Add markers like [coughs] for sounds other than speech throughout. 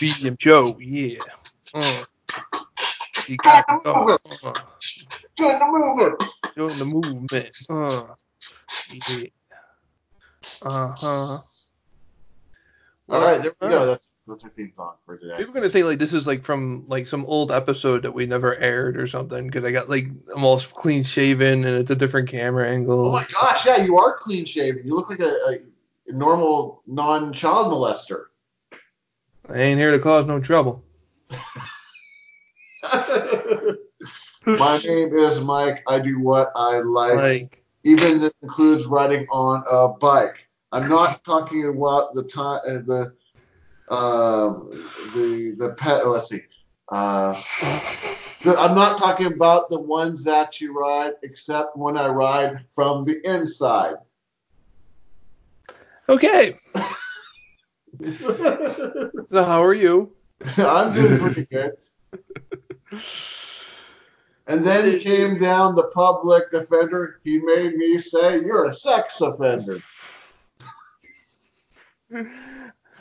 BM Joe, yeah. Uh, you got to go. Uh, Join the movement. join the movement. Uh, yeah. Uh huh. All right, there we go. That's that's our theme song for today. People are gonna think like this is like from like some old episode that we never aired or something because I got like almost clean shaven and it's a different camera angle. Oh my gosh, yeah, you are clean shaven. You look like a, a normal non-child molester. I ain't here to cause no trouble. [laughs] My name is Mike. I do what I like. Like, Even this includes riding on a bike. I'm not talking about the time uh, the um the the pet. Let's see. Uh, the, I'm not talking about the ones that you ride, except when I ride from the inside. okay. [laughs] So how are you? [laughs] I'm doing pretty good. And then came down the public defender. He made me say, "You're a sex offender."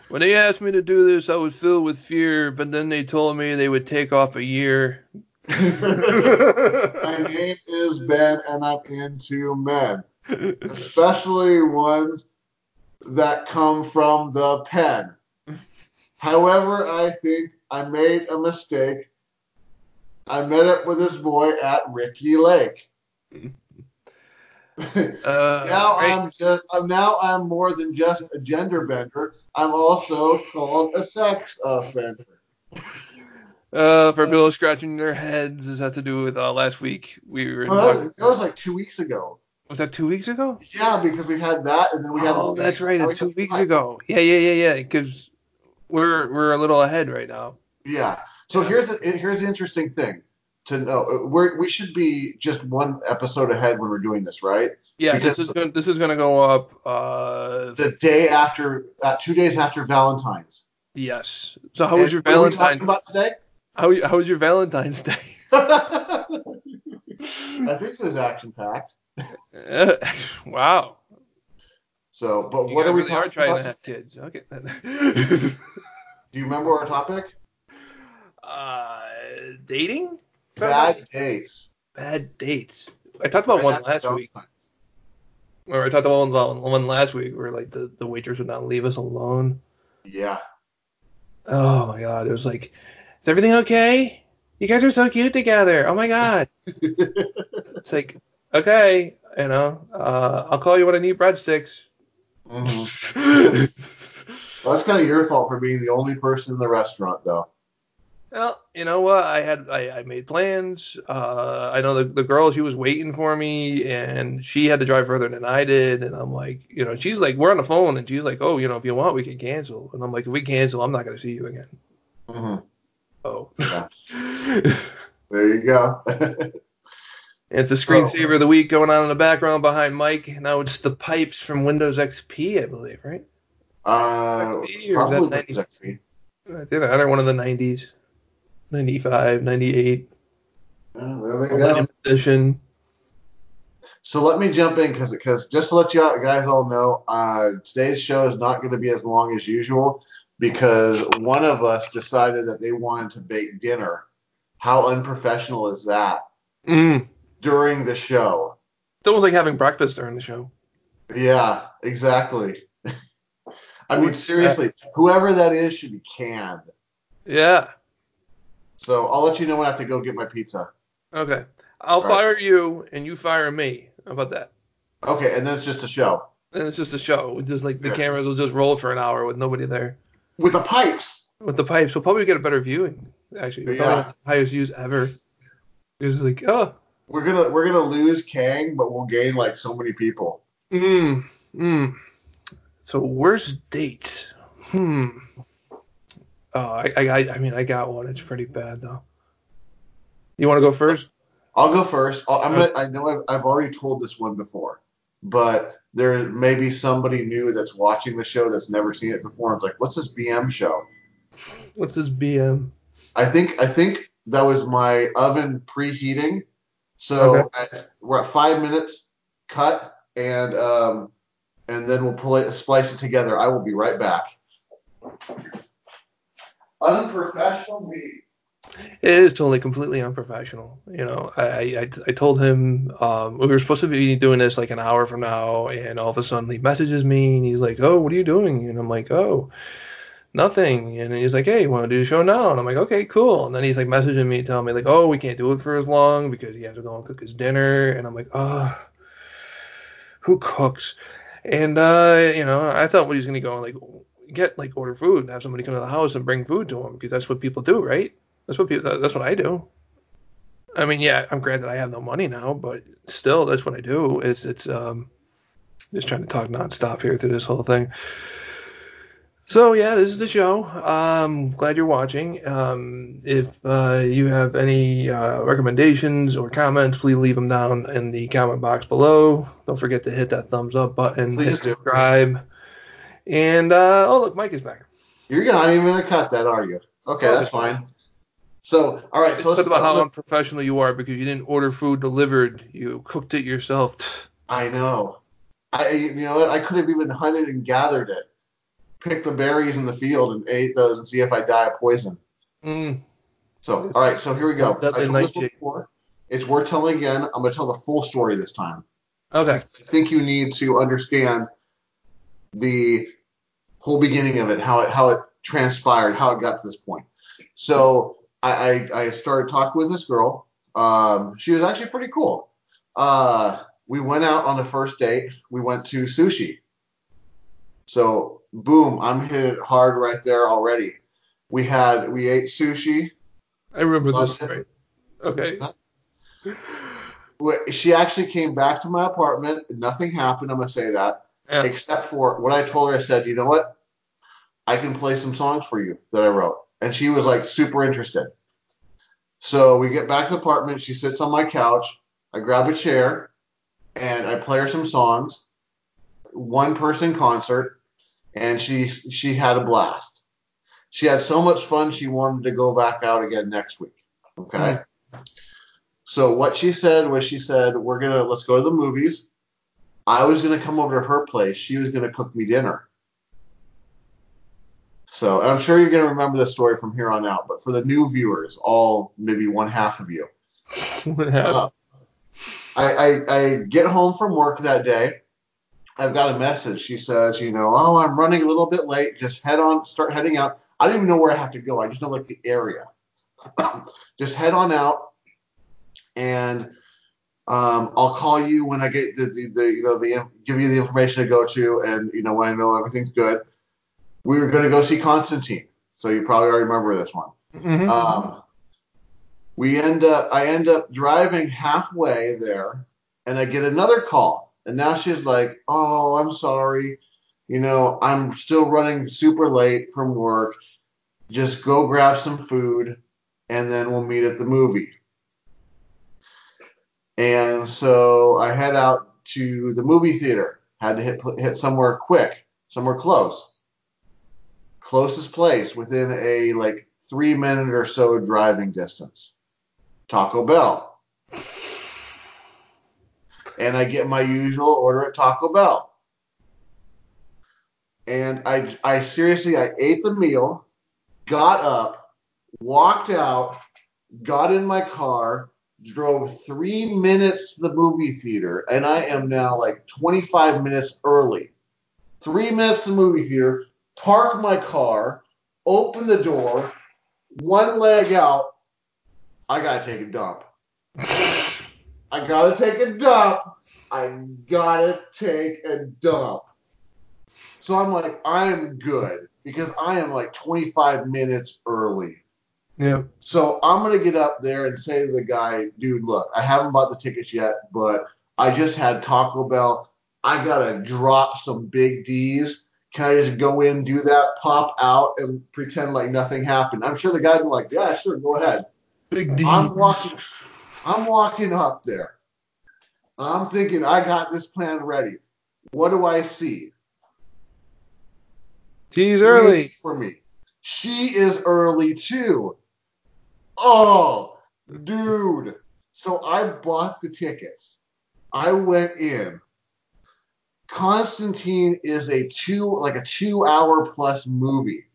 When they asked me to do this, I was filled with fear, but then they told me they would take off a year. [laughs] My name is Ben, and I'm into men, especially ones that come from the pen. However, I think I made a mistake. I met up with this boy at Ricki Lake. [laughs] Uh, [laughs] now right. I'm just I'm now I'm more than just a gender bender. I'm also called a sex offender. Uh, for people scratching their heads, does that have to do with uh, last week? We were Well, that was like two weeks ago. Was that two weeks ago? Yeah, because we had that, and then we had. Oh, the- that's right. It's two weeks five. ago. Yeah, yeah, yeah, yeah. Because we're we're a little ahead right now. Yeah. So here's the here's the interesting thing to know. We're, we should be just one episode ahead when we're doing this, right? Yeah, Because- this is gonna this is gonna go up. Uh, The day after, uh, two days after Valentine's. yes. So how was And your what we talking Valentine's? about today? How how was your Valentine's [laughs] Day? [laughs] I think it was action packed. Uh, [laughs] wow. So, but You what are we really talking trying about? to have kids. Okay. [laughs] Do you remember our topic? uh, dating? Bad dates. Bad dates. I talked about one last week. Or I talked about one, one last week where like the, the waitress would not leave us alone. Yeah. Oh my god, it was like, is everything okay? You guys are so cute together. Oh my god. [laughs] It's like, okay, you know, uh, I'll call you when I need breadsticks. Mhm. [laughs] Well, that's kind of your fault for being the only person in the restaurant, though. Well, you know what? I had I, I made plans. Uh, I know the the girl she was waiting for me, and she had to drive further than I did. And I'm like, you know, she's like, we're on the phone, and she's like, oh, you know, if you want, we can cancel. And I'm like, if we cancel, I'm not gonna see you again. hmm Oh. Yeah. [laughs] There you go. [laughs] it's a screensaver of the week going on in the background behind Mike. Now it's the pipes from Windows XP, I believe, right? uh, XP, or is that probably 90? Windows XP. I think I one of the 90s, 95, 98, Yeah, there they go. Millennium edition. So let me jump in because because just to let you guys all know, uh, today's show is not going to be as long as usual because one of us decided that they wanted to bake dinner. How unprofessional is that Mm. During the show? It's almost like having breakfast during the show. Yeah, exactly. [laughs] I mean, seriously, whoever that is should be canned. Yeah. So I'll let you know when I have to go get my pizza. Okay. I'll Right. fire you and you fire me. How about that? Okay, and then it's just a show And it's just a show. Just like the Yeah. cameras will just roll for an hour with nobody there. with the pipes. With the pipes, we'll probably get a better viewing. Actually, Yeah. probably have the highest views ever. It was like, oh, We're gonna we're gonna lose Kang, but we'll gain like so many people. mm, mm. So worst date? Hmm. Oh, I, I, I mean, I got one. It's pretty bad though. You want to go first? I'll go first. I'll, I'm gonna. I know I've, I've already told this one before, but there may be somebody new that's watching the show that's never seen it before. It's like, what's this BM show? What's this BM? I think I think that was my oven preheating. So Okay. at, we're at five minutes. Cut and um, and then we'll pull it, splice it together. I will be right back. unprofessional meeting. It is totally completely unprofessional. You know, I, I, I told him um, we were supposed to be doing this like an hour from now, and all of a sudden he messages me and he's like, "Oh, what are you doing?" And I'm like, "Oh, nothing." And he's like, "Hey, you want to do the show now?" And I'm like, "Okay, cool." And then he's like messaging me, telling me like, "Oh, we can't do it for as long because he has to go and cook his dinner." And I'm like, "Oh, who cooks?" And uh, you know, I thought what he's gonna go and like get like order food and have somebody come to the house and bring food to him because that's what people do, right? That's what people. That's what I do. I mean, yeah, I'm granted I have no money now, but still, that's what I do. It's it's um just trying to talk nonstop here through this whole thing. So yeah, this is the show. Um, glad you're watching. Um, if uh, you have any uh, recommendations or comments, please leave them down in the comment box below. Don't forget to hit that thumbs up button, Please hit do. subscribe, and uh, oh look, Mike is back. You're not even gonna cut that, are you? Okay, that's fine. So, all right. So let's Talk about how unprofessional you are because you didn't order food delivered. You cooked it yourself. I know. I you know what? I could have even hunted and gathered it, picked the berries in the field and ate those and see if I die of poison. Mm. So, all right. So here we go. I told this before. It's worth telling again. I'm gonna tell the full story this time. Okay. I think you need to understand the whole beginning of it, how it how it transpired, how it got to this point. So I I, I started talking with this girl. Um, she was actually pretty cool. Uh, we went out on the first date. We went to sushi. So boom, I'm hit it hard right there already. We had we ate sushi. I remember this story. Okay. [laughs] She actually came back to my apartment. Nothing happened. I'm gonna say that. Yeah. except for what I told her. I said, you know what? I can play some songs for you that I wrote. And she was like super interested. So we get back to the apartment. She sits on my couch. I grab a chair and I play her some songs. One person concert. And she she had a blast. She had so much fun she wanted to go back out again next week. Okay. So what she said was she said, We're gonna let's go to the movies. I was gonna come over to her place. She was gonna cook me dinner. So and I'm sure you're gonna remember this story from here on out. But for the new viewers, all maybe one half of you, [laughs] What happened? uh, I, I I get home from work that day. I've got a message. She says, you know, oh, I'm running a little bit late. Just head on, start heading out. I don't even know where I have to go. I just know like the area. [coughs] just head on out, and um, I'll call you when I get the, the, the you know the give you the information to go to, and you know when I know everything's good. We were going to go see Constantine, so you probably already remember this one. Mhm. Um, we end up, I end up driving halfway there, and I get another call, and now she's like, "Oh, I'm sorry, you know, I'm still running super late from work. Just go grab some food, and then we'll meet at the movie." And so I head out to the movie theater. Had to hit hit somewhere quick, somewhere close. Closest place within a like three minute or so driving distance. Taco Bell. And I get my usual order at Taco Bell. And I I seriously I ate the meal, got up, walked out, got in my car, drove three minutes to the movie theater, and I am now like 25 minutes early. Three minutes to the movie theater, park my car, open the door, one leg out. I gotta take a dump. [laughs] I gotta take a dump. I gotta take a dump. So I'm like, I'm good because I am like 25 minutes early. Yeah. So I'm gonna get up there and say to the guy, dude, look, I haven't bought the tickets yet, but I just had Taco Bell. I gotta drop some big D's. Can I just go in, do that, pop out, and pretend like nothing happened? I'm sure the guy would be like, yeah, sure, go ahead. Big D. I'm walking. I'm walking up there. I'm thinking I got this plan ready. What do I see? She's early. for me. She is early too. Oh, dude. So I bought the tickets. I went in. Constantine is a two like a two hour plus movie.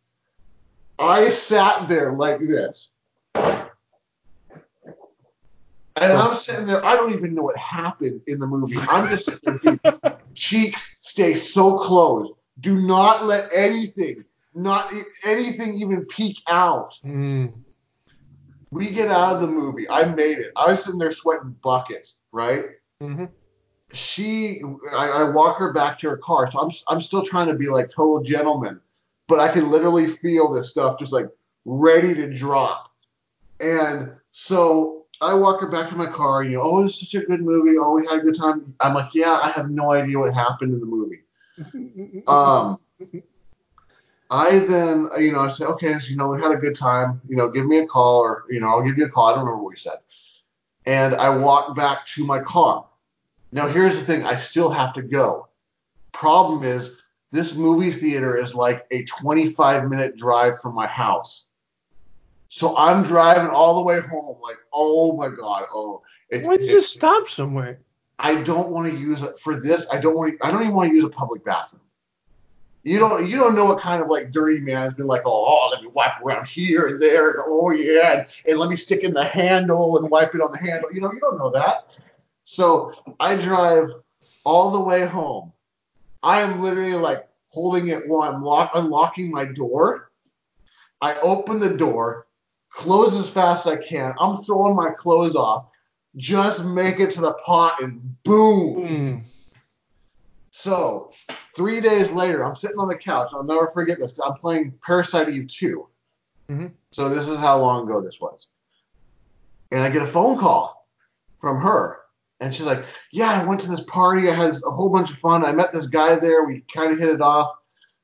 I sat there like this. And I'm sitting there, I don't even know what happened in the movie. I'm just sitting there, [laughs] cheeks stay so closed. Do not let anything, not anything even peek out. Mm. We get out of the movie. I made it. I was sitting there sweating buckets, right? hmm she I, I walk her back to her car so I'm, I'm still trying to be like total gentleman but i can literally feel this stuff just like ready to drop and so i walk her back to my car and you know oh it's such a good movie. Oh we had a good time. I'm like yeah i have no idea what happened in the movie. [laughs] Um i then you know i said okay so, you know we had a good time. You know give me a call or you know i'll give you a call. I don't remember what we said. And i walk back to my car. Now here's the thing, I still have to go. Problem is, this movie theater is like a 25 minute drive from my house. So I'm driving all the way home, like, oh my god, oh. It, Why don't you just stop somewhere? I don't want to use it for this. I don't want. To, I don't even want to use a public bathroom. You don't. You don't know what kind of like dirty man's been like. Oh, oh let me wipe around here and there. And, oh yeah, and, and let me stick in the handle and wipe it on the handle. You know, you don't know that. So I drive all the way home. I am literally like holding it while I'm lock, unlocking my door. I open the door, close as fast as I can. I'm throwing my clothes off. Just make it to the pot and boom. Mm. So, three days later, I'm sitting on the couch. I'll never forget this. I'm playing Parasite Eve 2. Mhm. So, this is how long ago this was. And I get a phone call from her. And she's like, Yeah, I went to this party. I had a whole bunch of fun. I met this guy there. We kind of hit it off.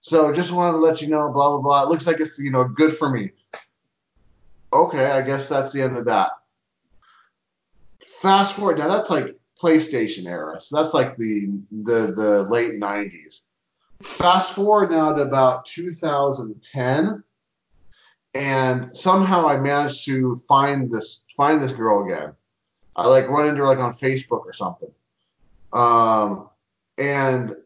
So, just wanted to let you know, blah, blah, blah. It looks like it's, you know, good for me. Okay, I guess that's the end of that. Fast forward. Now, that's like PlayStation era. So that's like the the the late 90s. Fast forward now to about 2010, and somehow I managed to find this find this girl again. I like run into her like on Facebook or something. Um, and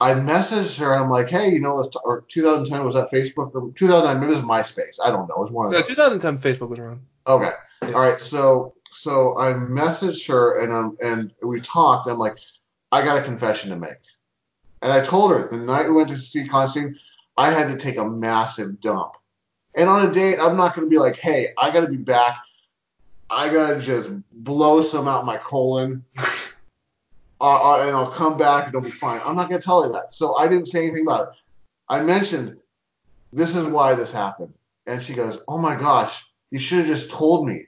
I messaged her. And I'm like, hey, you know, let's t- or 2010 was that Facebook or 2009? Maybe it was MySpace. I don't know. It was one of Yeah, those. 2010 Facebook was around. Okay. All right. So so I messaged her and um and we talked. I'm like, I got a confession to make. And I told her the night we went to see Constantine, I had to take a massive dump. And on a date, I'm not going to be like, hey, I got to be back. I got to just blow some out my colon. [laughs] Uh, uh, and I'll come back and it'll be fine. I'm not going to tell her that. So I didn't say anything about it. I mentioned, this is why this happened. And she goes, oh my gosh, you should have just told me.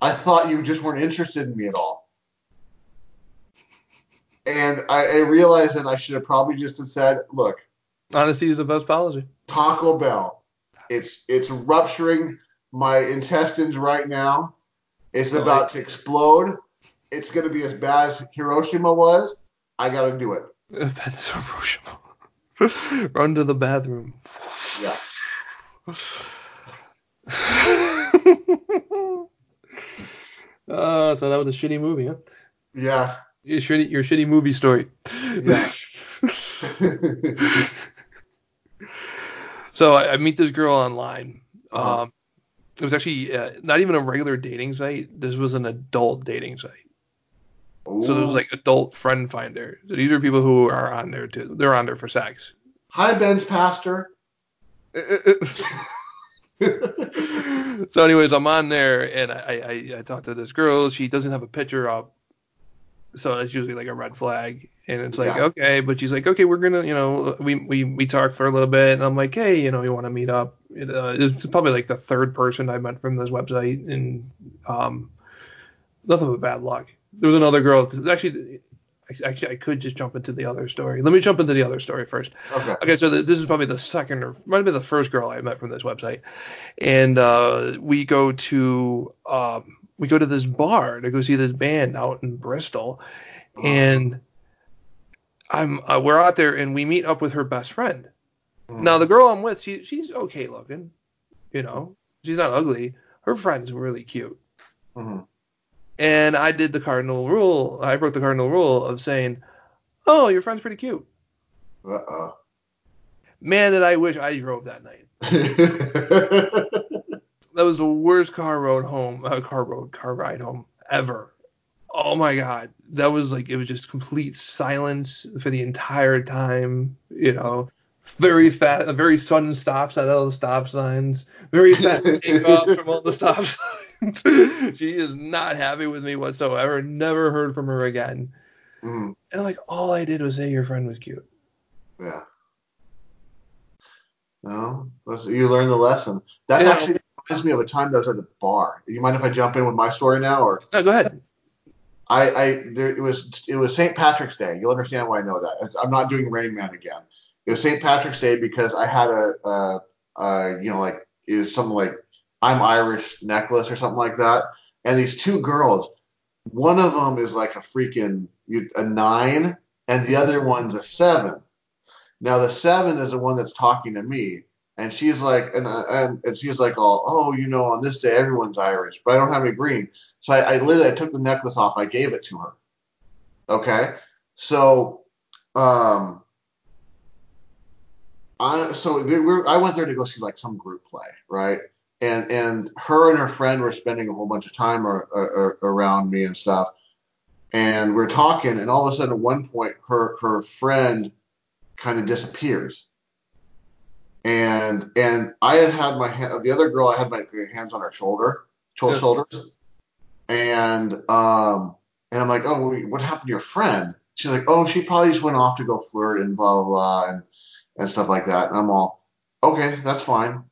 I thought you just weren't interested in me at all. And I, I realized that I should have probably just said, look, Honesty is the best policy. Taco Bell, it's it's rupturing my intestines right now. It's about to explode. It's going to be as bad as Hiroshima was. I got to do it. [laughs] That is Hiroshima. [laughs] Run to the bathroom. Yeah. uh, [laughs] so that was a shitty movie, huh? Yeah. Your shitty, your shitty movie story. Yeah. so I, I meet this girl online. Uh-huh. Um, it was actually uh, not even a regular dating site. This was an adult dating site. So it was Ooh. like adult friend finder. So these are people who are on there too. They're on there for sex. Hi, Ben's pastor. [laughs] so anyways, I'm on there and I, I I talked to this girl. She doesn't have a picture up, so it's usually like a red flag. And it's like Yeah. okay, but she's like okay, we're gonna you know we we we talked for a little bit, and I'm like hey, you know you want to meet up? It, uh, it's probably like the third person I met from this website, and um nothing but bad luck. There was another girl. Actually, actually I could just jump into the other story. Let me jump into the other story first. Okay. Okay, so th this is probably the second or might have been the first girl I met from this website, and uh, we go to um, we go to this bar to go see this band out in Bristol, and I'm uh, we're out there and we meet up with her best friend. Now the girl I'm with, she she's okay looking, you know, she's not ugly. Her friend's really cute, Mhm. And I did the cardinal rule. I broke the cardinal rule of saying, "Oh, your friend's pretty cute." Uh-oh. Man, did I wish I drove that night. [laughs] That was the worst car road home, uh, car road, car ride home ever. Oh my god, that was like it was just complete silence for the entire time. You know, very fast, very sudden stops at all the stop signs, very fast [laughs] takeoffs from all the stop signs. [laughs] she is not happy with me whatsoever. Never heard from her again. Mhm. And like all I did was say your friend was cute. Yeah. No, you learned the lesson. That's Yeah. actually reminds me of a time that I was at a bar. You mind if I jump in with my story now, or No, go ahead. I, I there, it was it was St. Patrick's Day. You'll understand why I know that. I'm not doing Rain Man again. It was St. Patrick's Day because I had a, a, a you know like it was something like I'm Irish necklace or something like that. And these two girls, one of them is like a freaking a nine, and the other one's a seven. Now the seven is the one that's talking to me, and she's like, and uh, and, and she's like, all, oh, you know, on this day everyone's Irish, but I don't have any green. So I, I literally I took the necklace off, I gave it to her. Okay, so um, I so there, I went there to go see like some group play, right? And and her and her friend were spending a whole bunch of time ar- ar- ar- around me and stuff, and we're talking, and all of a sudden at one point her her friend kind of disappears. And and I had had my hand, the other girl I had my hands on her shoulder, shoul- Yeah. shoulders, and um and I'm like, oh, what happened to your friend? She's like, oh, she probably just went off to go flirt and blah blah blah and and stuff like that. And I'm all, okay, that's fine.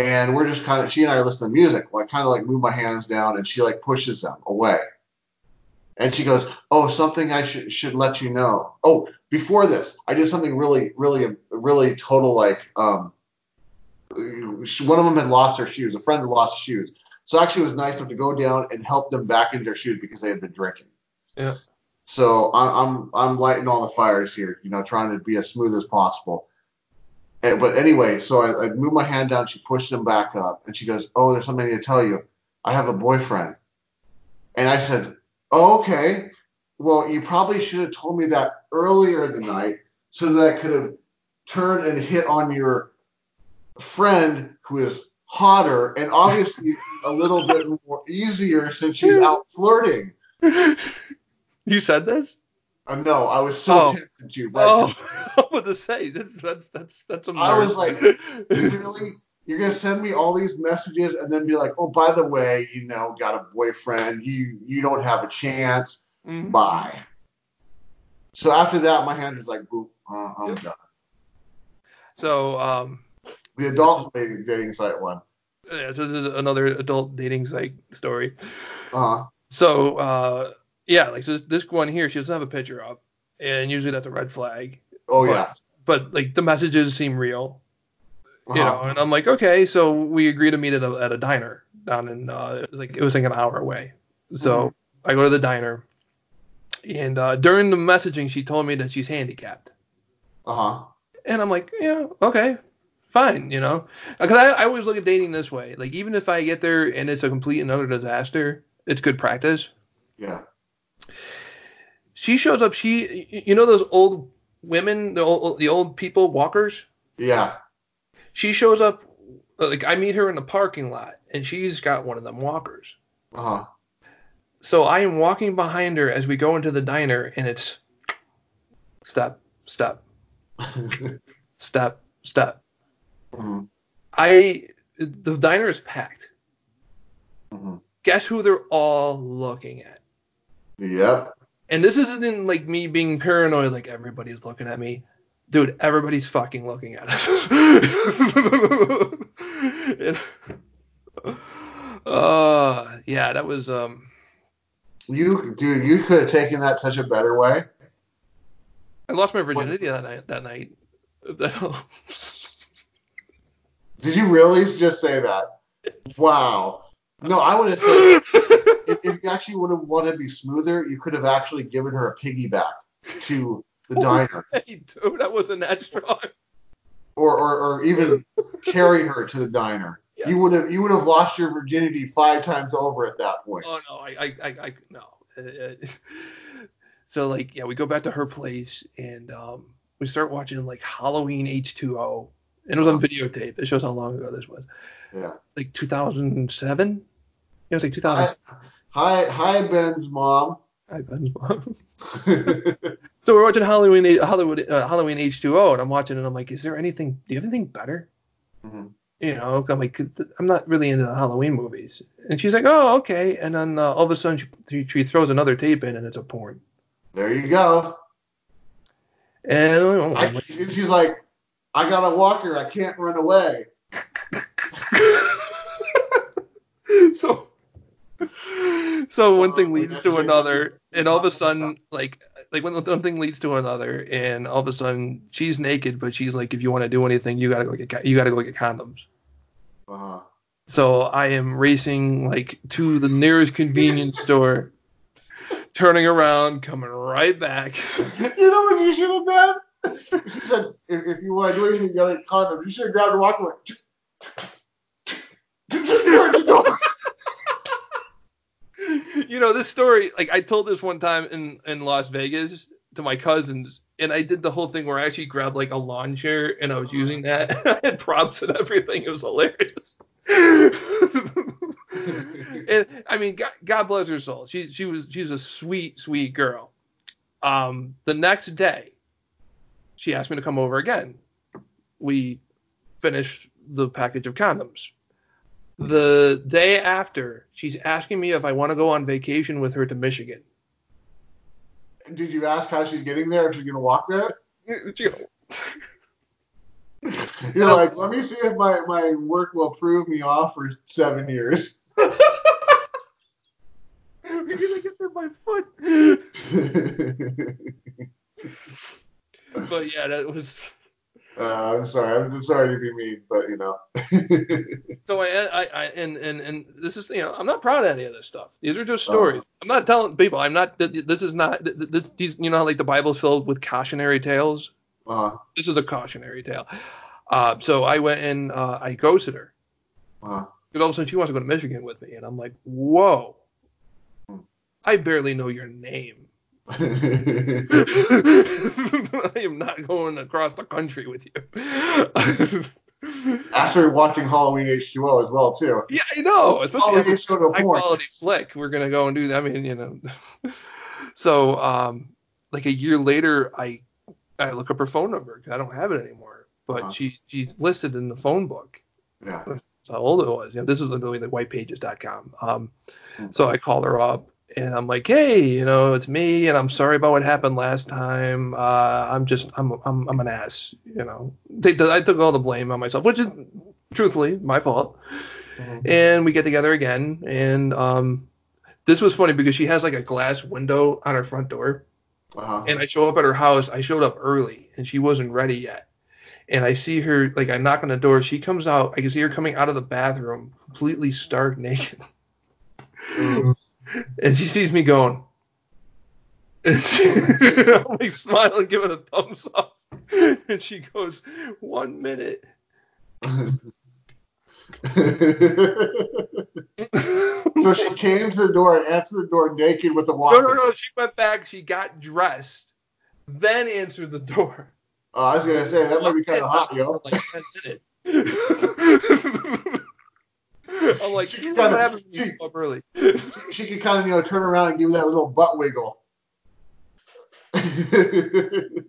And we're just kind of, she and I are listening to music. Well, I kind of like move my hands down, and she like pushes them away. And she goes, oh, something I should should let you know. Oh, before this, I did something really, really, really total like um. One of them had lost their shoes. A friend had lost shoes. So actually, it was nice enough to go down and help them back into their shoes because they had been drinking. Yeah. So I'm I'm lighting all the fires here, you know, trying to be as smooth as possible. And, but anyway, so I, I moved my hand down. She pushed them back up, and she goes, "Oh, there's something I need to tell you. I have a boyfriend." And I said, oh, "Okay. Well, you probably should have told me that earlier in the night, so that I could have turned and hit on your friend who is hotter and obviously [laughs] a little bit more easier since she's out flirting." [laughs] you said this? Uh, no, I was so Oh. tempted to. Right? Oh, [laughs] I was about to say that's that's that's that's I was like, really? You're gonna send me all these messages and then be like, oh, by the way, you know, got a boyfriend. You you don't have a chance. Mhm. Bye. So after that, my hand was like, boop, uh, I'm Yep. done. So um, The adult dating, dating site one. yeah, so this is another adult dating site story. Uh huh. So uh, yeah, like so this, this one here, she doesn't have a picture up, and usually that's a red flag. Oh But- yeah. But like the messages seem real, you know, Uh-huh. and I'm like, okay, so we agree to meet at a, at a diner down in uh, like it was like an hour away. So Mhm. I go to the diner, and uh, during the messaging, she told me that she's handicapped. Uh huh. And I'm like, yeah, okay, fine, you know. Because I, I always look at dating this way. Like, even if I get there and it's a complete and utter disaster, it's good practice. Yeah. She shows up. She, you know, those old women, the old, the old people walkers. Yeah. She shows up. Like, I meet her in the parking lot, and she's got one of them walkers. Uh So I am walking behind her as we go into the diner, and it's stop, stop, [laughs] stop, stop. Mhm. I the diner is packed. Mhm. Guess who they're all looking at? Yep. And this isn't like me being paranoid, like everybody's looking at me. Dude, everybody's fucking looking at us. [laughs] And- uh, yeah, that was um. You, dude, you could have taken that such a better way. I lost my virginity that night. That night. Did you really just say that? Wow. No, I would have said you actually would have wanted to be smoother, you could have actually given her a piggyback to the diner, hey, dude, I wasn't that strong. or, or, or even carry her to the diner. Yeah. You would have you would have lost your virginity five times over at that point. Oh no, I, I, I, I no. Uh, uh, so like, yeah, we go back to her place and um, we start watching like Halloween H2O and it was on videotape. It shows how long ago this was. Yeah. Like 2007. It was like 2000. Hi, hi, Ben's mom. Hi, Ben's mom. [laughs] so we're watching Halloween, Hollywood, uh, Halloween H2O, and I'm watching, and I'm like, is there anything? Do you have anything better? hmm You know, I'm like, I'm not really into the Halloween movies. And she's like, oh, okay. And then uh, all of a sudden, she, she throws another tape in, and it's a porn. There you go. And I, and she's like, I got a walker. I can't run away. So one thing Oh, leads to another and all of a sudden like like when one thing leads to another and all of a sudden she's naked but she's like if you want to do anything you gotta go get you gotta go get condoms Uh-huh. so i am racing like to the nearest convenience [laughs] store turning around coming right back [laughs] You know what you should have done? She said, if, if you want to do anything, you gotta get condoms. You should have grabbed a walker and went, towards the door. You know this story like i told this one time in in las vegas to my cousins and i did the whole thing where i actually grabbed like a lawn chair and i was using that. [laughs] I had props and everything. It was hilarious. [laughs] And i mean god, god bless her soul. She she was she was a sweet sweet girl. Um the next day she asked me to come over again. We finished the package of condoms the day after, she's asking me if I want to go on vacation with her to Michigan. Did you ask how she's getting there? If she's gonna walk there? [laughs] You're like, let me see if my, my work will approve me off for seven years. We're gonna get there by foot. But yeah, that was. Uh, I'm sorry. I'm sorry to be mean, but you know. [laughs] So I, I, I, and, and, and this is, you know, I'm not proud of any of this stuff. These are just stories. I'm not telling people. I'm not. This is not. This, these, you know, how, like the Bible's filled with cautionary tales. uh, This is a cautionary tale. Uh, so I went and uh, I ghosted her. uh, Because all of a sudden she wants to go to Michigan with me, and I'm like, whoa, I barely know your name. [laughs] I am not going across the country with you. [laughs] After watching Halloween H2O as well too. yeah, I know. Especially Halloween after H2O a high porn. quality flick, we're gonna go and do that. I mean, you know. [laughs] so, um, like a year later, I I look up her phone number because I don't have it anymore. But Uh-huh. she she's listed in the phone book. Yeah. That's how old it was. You know, this is literally like whitepages.com. Um, Mhm. so I call her up and I'm like, hey, you know, it's me, and I'm sorry about what happened last time. Uh, I'm just, I'm, I'm, I'm an ass. You know, they, I took all the blame on myself, which is truthfully my fault. Mhm. And we get together again, and um, this was funny because she has like a glass window on her front door Uh-huh. and I show up at her house. I showed up early, and she wasn't ready yet. And I see her, like, I knock on the door. She comes out. I can see her coming out of the bathroom, completely stark naked. Mhm. And she sees me going. And she, [laughs] I'm like smiling, giving a thumbs up. And she goes, one minute. [laughs] so she came to the door and answered the door naked with a No, no, no. She went back. She got dressed, then answered the door. Oh, I was gonna say that might be kind of hot, yo. Like 10 minutes. [laughs] [laughs] I'm like, She what happens when you she- up early. She could kind of you know turn around and give you that little butt wiggle. [laughs] oh,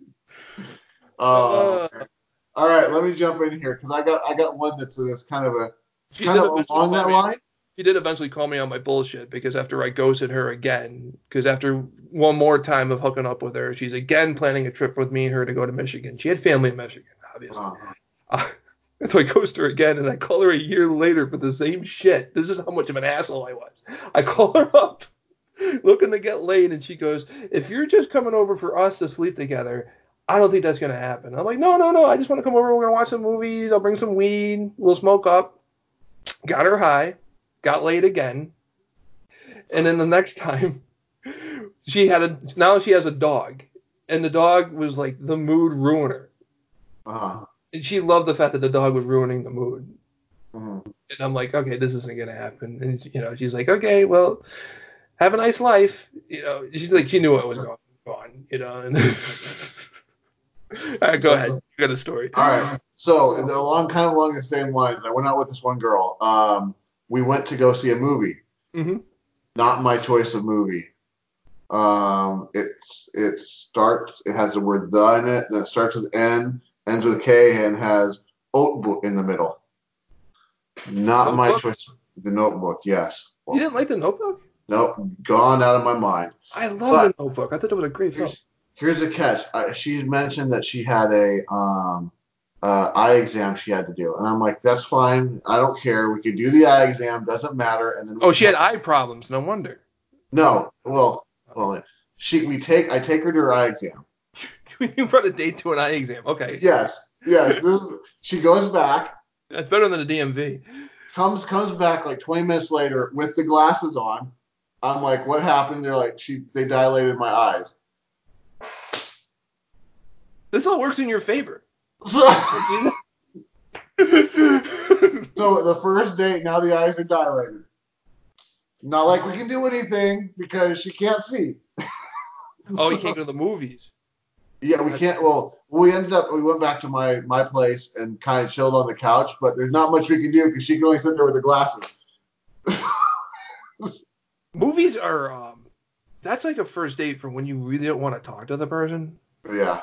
Uh, okay. all right. Let me jump in here because I got I got one that's that's kind of a She kind of along that me- line. She did eventually call me on my bullshit because after I ghosted her again, because after one more time of hooking up with her, she's again planning a trip with me and her to go to Michigan. She had family in Michigan, obviously. Uh-huh. Uh, [laughs] so I ghost her again, and I call her a year later for the same shit. This is how much of an asshole I was. I call her [laughs] up, looking to get laid, and she goes, "If you're just coming over for us to sleep together, I don't think that's gonna happen." I'm like, "No, no, no. I just want to come over. We're gonna watch some movies. I'll bring some weed. We'll smoke up." Got her high, got laid again, and then the next time, [laughs] she had a now she has a dog, and the dog was like the mood ruiner. Uh-huh. And she loved the fact that the dog was ruining the mood. Mhm. And I'm like, okay, this isn't gonna happen. And you know, she's like, okay, well, have a nice life. You know, she's like, she knew what was going on. You know, and [laughs] all right, go ahead. You got a story. All right. So along kind of along the same lines, I went out with this one girl. Um, we went to go see a movie. Mm-hmm. Not my choice of movie. Um, it's it starts. It has the word the in it. Then it starts with N, ends with K, and has oat book in the middle. Not my choice. The Notebook. Yes. You didn't like the Notebook? Nope. Gone out of my mind. I love But- the Notebook. I thought it was a great film. Here's here's the catch. She mentioned that she had a um uh, eye exam she had to do, and I'm like, that's fine. I don't care. We could do the eye exam. Doesn't matter. And then Oh, she had eye problems. No wonder. no. Well, well, she we take I take her to her eye exam. [laughs] you brought a date to an eye exam. Okay, Yes, yes. This is, she goes back, that's better than a DMV. comes comes back like 20 minutes later with the glasses on. I'm like, what happened? They're like, she they dilated my eyes. This all works in your favor. So, [laughs] so the first date, now the eyes are dilated. Not like we can do anything because she can't see. oh, you can't go to the movies. Yeah, we can't. Well, we ended up we went back to my my place and kind of chilled on the couch, but there's not much we can do because she can only sit there with the glasses. [laughs] Movies are um, that's like a first date for when you really don't want to talk to the person. yeah,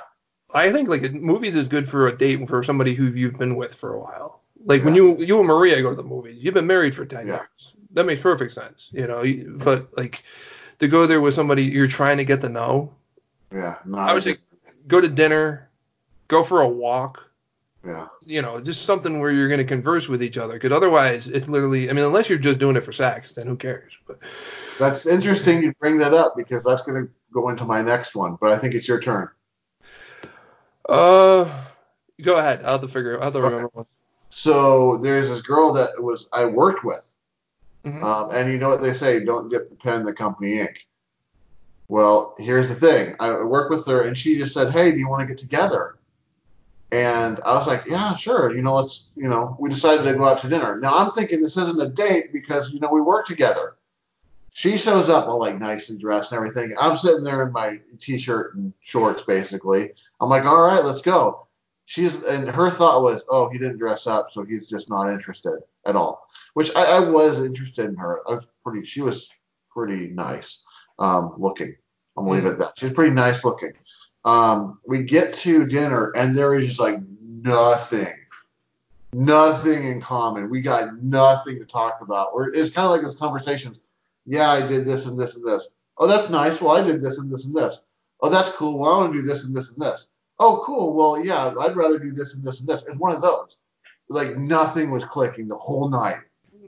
I think like movies is good for a date for somebody who you've been with for a while. Like when you you and Maria go to the movies, you've been married for ten Yeah. years. That makes perfect sense, you know. But like to go there with somebody you're trying to get to know, yeah. Not I would say go to dinner, go for a walk, yeah. you know, just something where you're going to converse with each other. Because otherwise, it's literally, I mean, unless you're just doing it for sex, then who cares? But That's interesting you bring that up because that's going to go into my next one, but I think it's your turn. uh, go ahead. I'll have to figure. I'll have to Okay. remember one. So there's this girl that was I worked with, Mhm. um, and you know what they say, don't dip the pen in the company ink. Well, here's the thing. I worked with her, and she just said, "Hey, do you want to get together?" And I was like, "Yeah, sure. You know, let's. You know, we decided to go out to dinner. Now I'm thinking this isn't a date because you know we work together. She shows up all like nice and dressed and everything. I'm sitting there in my t-shirt and shorts, basically. I'm like, "All right, let's go." She's and her thought was, "Oh, he didn't dress up, so he's just not interested at all." Which I, I was interested in her. I was pretty. She was pretty nice um, looking. I'm gonna leave it at that. She's pretty nice looking. Um, we get to dinner and there is just like nothing, nothing in common. We got nothing to talk about. Or it's kind of like those conversations. Yeah, I did this and this and this. Oh, that's nice. Well, I did this and this and this. Oh, that's cool. Well, I want to do this and this and this. Oh, cool. Well, yeah, I'd rather do this and this and this. It's one of those. Like nothing was clicking the whole night.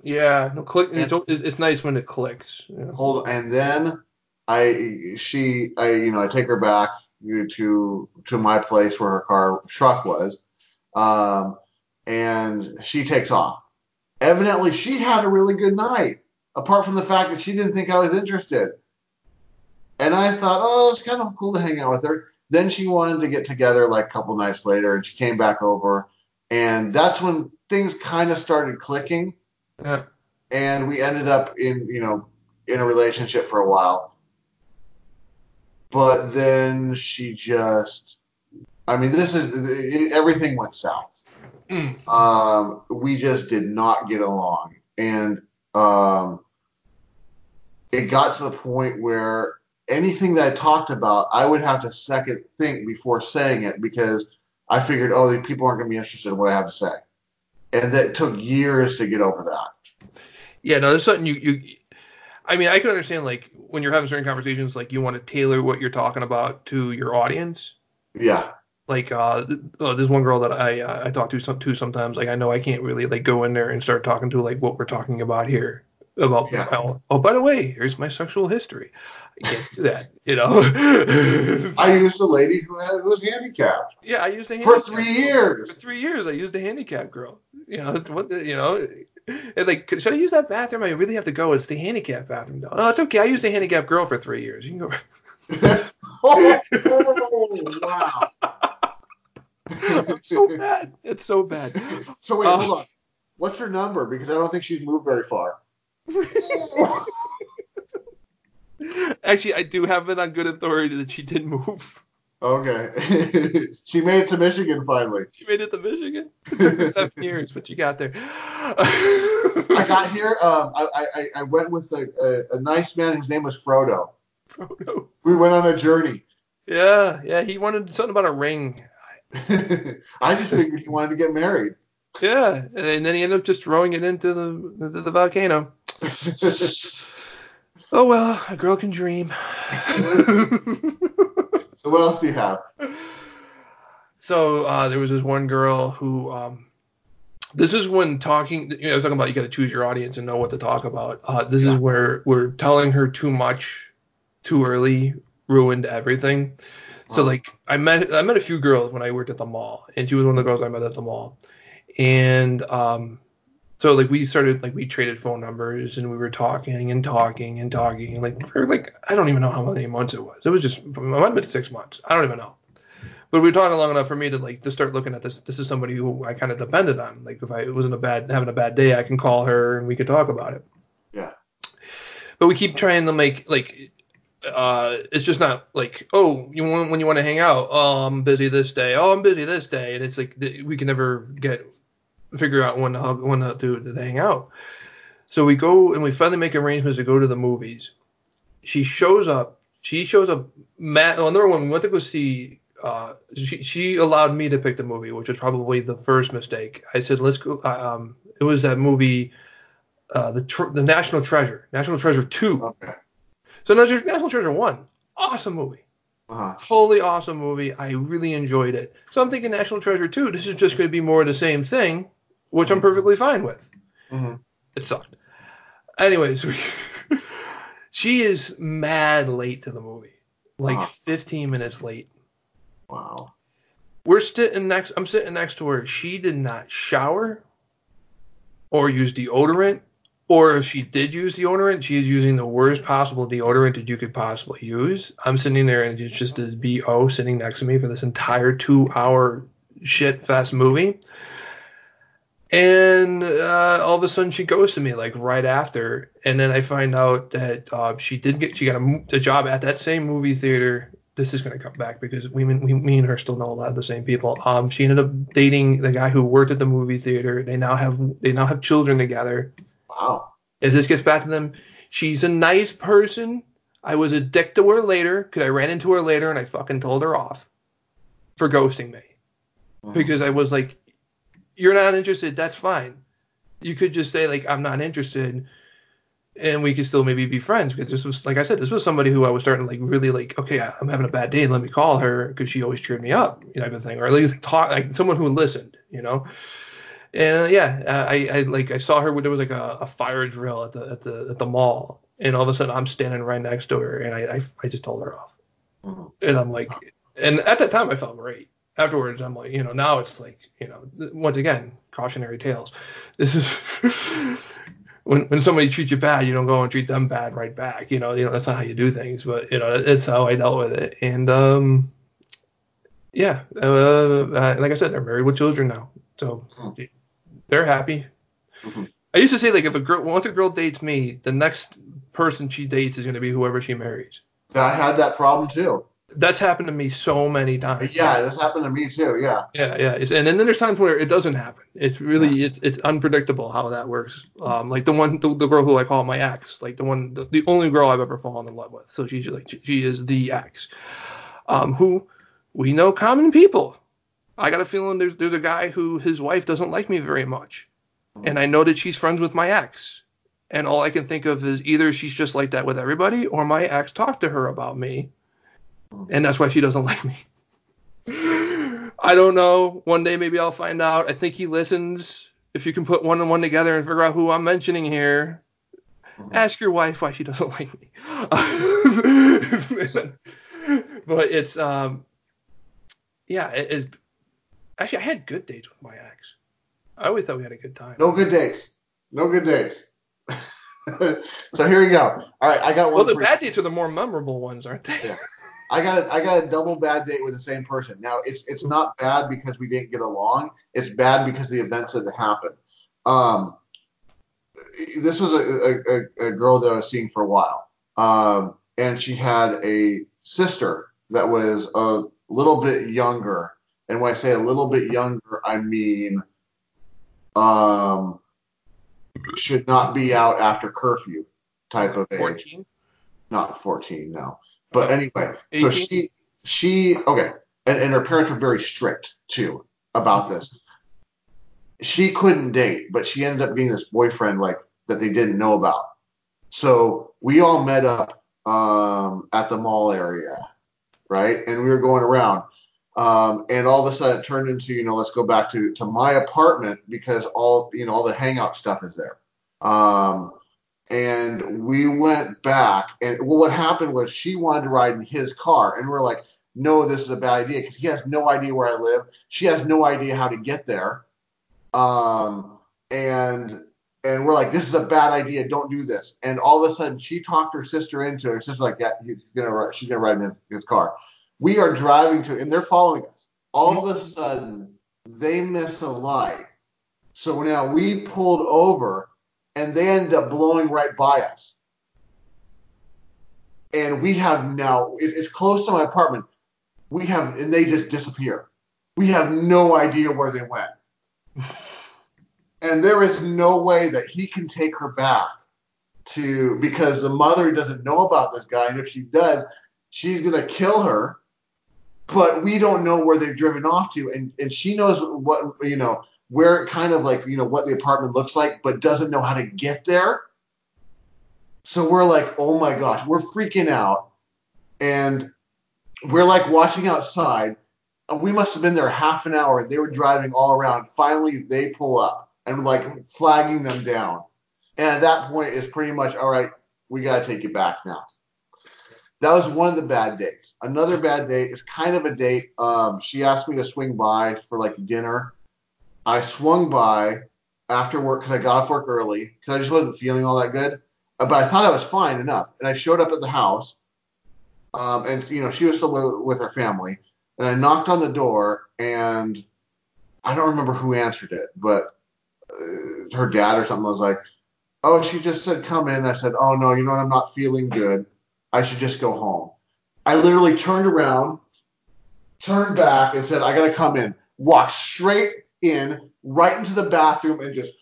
Yeah, no click. It's, it's nice when it clicks. know. hold and then I she I you know I take her back to to my place where her car truck was, um, and she takes off. Evidently, she had a really good night, apart from the fact that she didn't think I was interested. And I thought, oh, it's kind of cool to hang out with her. Then she wanted to get together like a couple nights later, and she came back over, and that's when things kind of started clicking Yeah. and we ended up in you know in a relationship for a while but then she just i mean this is it, everything went south Mm. um we just did not get along and um it got to the point where anything that i talked about i would have to second think before saying it because i figured oh these people aren't going to be interested in what i have to say and that took years to get over that Yeah, no, there's something you you. I mean, I can understand like when you're having certain conversations, like you want to tailor what you're talking about to your audience. yeah Like, uh, uh there's one girl that I uh, I talk to some to sometimes. Like, I know I can't really like go in there and start talking to like what we're talking about here about. Yeah. Oh, oh, by the way, here's my sexual history. I can't do that, you know. [laughs] I used a lady who had who was handicapped yeah, I used a for three girl. years. For three years, I used a handicap girl. You know, what you know. It's like, should I use that bathroom? I really have to go. It's the handicap bathroom. though. No, it's okay. I used a handicap girl for three years. You can go. oh, [laughs] oh, wow. [laughs] it's so bad. It's so bad. [gasps] So wait, Uh, hold on. What's her number? Because I don't think she's moved very far. [laughs] Actually, I do have it on good authority that she did move. Okay. [laughs] she made it to Michigan finally. She made it to Michigan. [laughs] Seven years, but you got there. [laughs] I got here. Um, I, I, I went with a, a, a nice man. His name was Frodo. Frodo. We went on a journey. Yeah, yeah. He wanted something about a ring. I just figured he wanted to get married. Yeah, and then he ended up just throwing it into the into the volcano. oh well, a girl can dream. So what else do you have? [sighs] So uh, there was this one girl who. Um, this is when talking. You know, I was talking about you got to choose your audience and know what to talk about. Uh, this Yeah. is where we're telling her too much, too early, ruined everything. So like I met I met a few girls when I worked at the mall, and she was one of the girls I met at the mall. And um, so like we started like we traded phone numbers and we were talking and talking and talking and like for like I don't even know how many months it was. It was just it might have been six months. I don't even know. But we were talking long enough for me to like to start looking at this. This is somebody who I kind of depended on. Like if I wasn't a bad having a bad day, I can call her and we could talk about it. Yeah. But we keep trying to make like uh it's just not like oh you want when you want to hang out oh I'm busy this day oh I'm busy this day and it's like we can never get figure out when to hug- when to do to hang out. So we go and we finally make arrangements to go to the movies. She shows up. She shows up. Matt. Well, number one, we went to go see. Uh, she she allowed me to pick the movie, which was probably the first mistake. I said let's go. Um, it was that movie, uh, the tr- the National Treasure, National Treasure two. Okay. So National National Treasure one, awesome movie Uh-huh. totally awesome movie. I really enjoyed it. So I'm thinking National Treasure 2, this is just going to be more of the same thing, which I'm perfectly fine with. hmm It sucked. Anyways, [laughs] she is mad late to the movie, like Wow. 15 minutes late. Wow. We're sitting next. I'm sitting next to her. She did not shower or use deodorant, or if she did use deodorant, she is using the worst possible deodorant that you could possibly use. I'm sitting there and it's just this bo sitting next to me for this entire two-hour shit fest movie. And uh, all of a sudden she goes to me like right after, and then I find out that uh, she did get she got a, a job at that same movie theater this is going to come back because we, we, me and her still know a lot of the same people. Um, she ended up dating the guy who worked at the movie theater. They now have they now have children together. Wow. As this gets back to them, she's a nice person. I was a dick to her later because I ran into her later and I fucking told her off for ghosting me because I was like, "You're not interested. That's fine. You could just say like I'm not interested." and we could still maybe be friends because this was like I said, this was somebody who I was starting to like really like. Okay, I'm having a bad day. Let me call her because she always cheered me up, you know, type of thing, or at least talk like someone who listened, you know. And uh, yeah, I, I like I saw her when there was like a, a fire drill at the at the at the mall, and all of a sudden I'm standing right next to her, and I I, I just told her off, Mhm. and I'm like, and at that time I felt great. Afterwards, I'm like, you know, now it's like, you know, once again, cautionary tales. [laughs] This is [laughs] when when somebody treats you bad, you don't go and treat them bad right back. You know, you know that's not how you do things, but you know it's how I dealt with it. And um, yeah, uh, like I said, they're married with children now, so Hmm. they're happy. Mhm. I used to say like if a girl once a girl dates me, the next person she dates is going to be whoever she marries. I had that problem too. That's happened to me so many times. Yeah, that's happened to me too. Yeah. Yeah, yeah. It's, and then there's times where it doesn't happen. It's really it's it's unpredictable how that works. Um, like the one the, the girl who I call my ex, like the one the, the only girl I've ever fallen in love with. So she's like she, she is the ex. Um, who we know common people. I got a feeling there's there's a guy who his wife doesn't like me very much, and I know that she's friends with my ex. And all I can think of is either she's just like that with everybody, or my ex talked to her about me, and that's why she doesn't [laughs] like me. I don't know. One day maybe I'll find out. I think he listens. If you can put one and one together and figure out who I'm mentioning here, ask your wife why she doesn't [laughs] like me. [laughs] but it's um, yeah. It, it, actually, I had good dates with my ex. I always thought we had a good time. No good dates. No good dates. so here we go. All right, I got one. Well, the for you. bad dates are the more memorable ones, aren't they? Yeah. I got a, I got a double bad date with the same person. Now it's it's not bad because we didn't get along. It's bad because the events that happened. Um, this was a, a, a girl that I was seeing for a while, um, and she had a sister that was a little bit younger. And when I say a little bit younger, I mean um, should not be out after curfew type of age. 14. Not 14, no. But anyway, so she she okay, and, and her parents were very strict too about this. She couldn't date, but she ended up getting this boyfriend like that they didn't know about. So we all met up um, at the mall area, right? And we were going around. Um, and all of a sudden it turned into, you know, let's go back to, to my apartment because all, you know, all the hangout stuff is there. Um, and we went back and well, what happened was she wanted to ride in his car and we're like, no, this is a bad idea because he has no idea where I live. She has no idea how to get there. Um, and, and we're like, this is a bad idea. Don't do this. And all of a sudden she talked her sister into it. Her sister's like, yeah, he's gonna, she's gonna ride in his, his car. We are driving to, and they're following us. All of a sudden, they miss a light. So now we pulled over, and they end up blowing right by us. And we have now, it- it's close to my apartment. We have, and they just disappear. We have no idea where they went. [laughs] And there is no way that he can take her back to, because the mother doesn't know about this guy. And if she does, she's going to kill her but we don't know where they've driven off to and and she knows what you know where it kind of like you know what the apartment looks like but doesn't know how to get there. So we're like oh my gosh we're freaking out. And we're like watching outside. We must have been there half an hour. They were driving all around. Finally they pull up and like flagging them down. And at that point it's pretty much all right we got to take you back now. That was one of the bad dates. Another bad date is kind of a date. Um, she asked me to swing by for like dinner. I swung by after work because I got off work early because I just wasn't feeling all that good. Uh, But I thought I was fine enough, and I showed up at the house. Um, and you know she was still with, with her family, and I knocked on the door, and I don't remember who answered it, but uh, her dad or something was like, "Oh, she just said come in." I said, "Oh no, you know what? I'm not feeling good." I should just go home. I literally turned around, turned back, and said, I gotta come in. Walked straight in, right into the bathroom, and just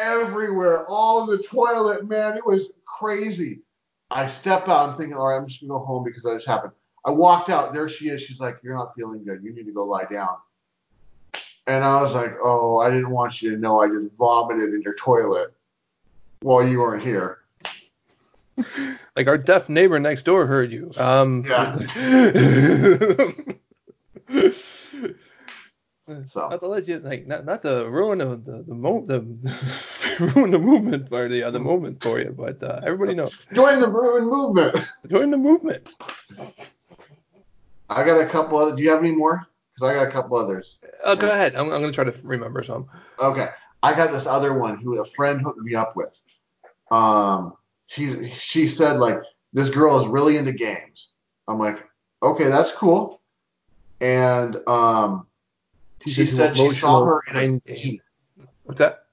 everywhere, all the toilet, man. It was crazy. I step out, I'm thinking, all right, I'm just gonna go home because that just happened. I walked out, there she is. She's like, You're not feeling good. You need to go lie down. And I was like, Oh, I didn't want you to know I just vomited in your toilet while you weren't here. [laughs] Like our deaf neighbor next door heard you. Um, Yeah. [laughs] So Not to let you like not not to ruin the the, the mo the [laughs] ruin the movement or the uh, the moment for you, but uh, everybody [laughs] knows join the Bruin movement. [laughs] join the movement. I got a couple other. Do you have any more? Because I got a couple others. Uh, go ahead. I'm, I'm gonna try to remember some. Okay, I got this other one who a friend hooked me up with. Um, she she said like this girl is really into games. I'm like, okay, that's cool. And um, she said she saw her in a bikini. What's that?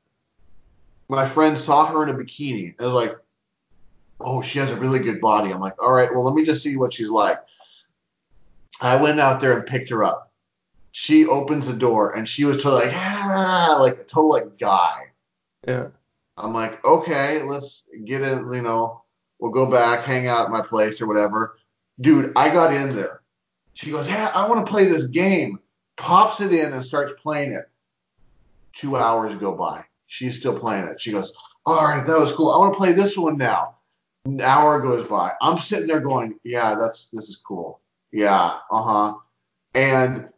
My friend saw her in a bikini. I was like, oh, she has a really good body. I'm like, all right, well, let me just see what she's like. I went out there and picked her up. She opens the door and she was totally like, ah, like a total like guy. Yeah. I'm like, okay, let's get in, you know, we'll go back, hang out at my place or whatever. Dude, I got in there. She goes, yeah, I want to play this game. Pops it in and starts playing it. Two hours go by. She's still playing it. She goes, all right, that was cool. I want to play this one now. An hour goes by. I'm sitting there going, yeah, that's this is cool. Yeah, uh huh. And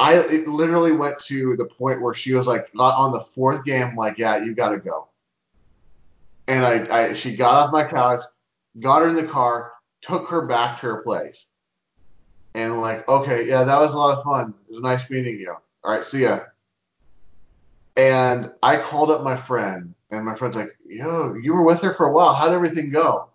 I it literally went to the point where she was like, on the fourth game, like, yeah, you got to go. And I, I, she got off my couch, got her in the car, took her back to her place. And like, okay, yeah, that was a lot of fun. It was nice meeting you. All right, see ya. And I called up my friend, and my friend's like, yo, you were with her for a while. How'd everything go?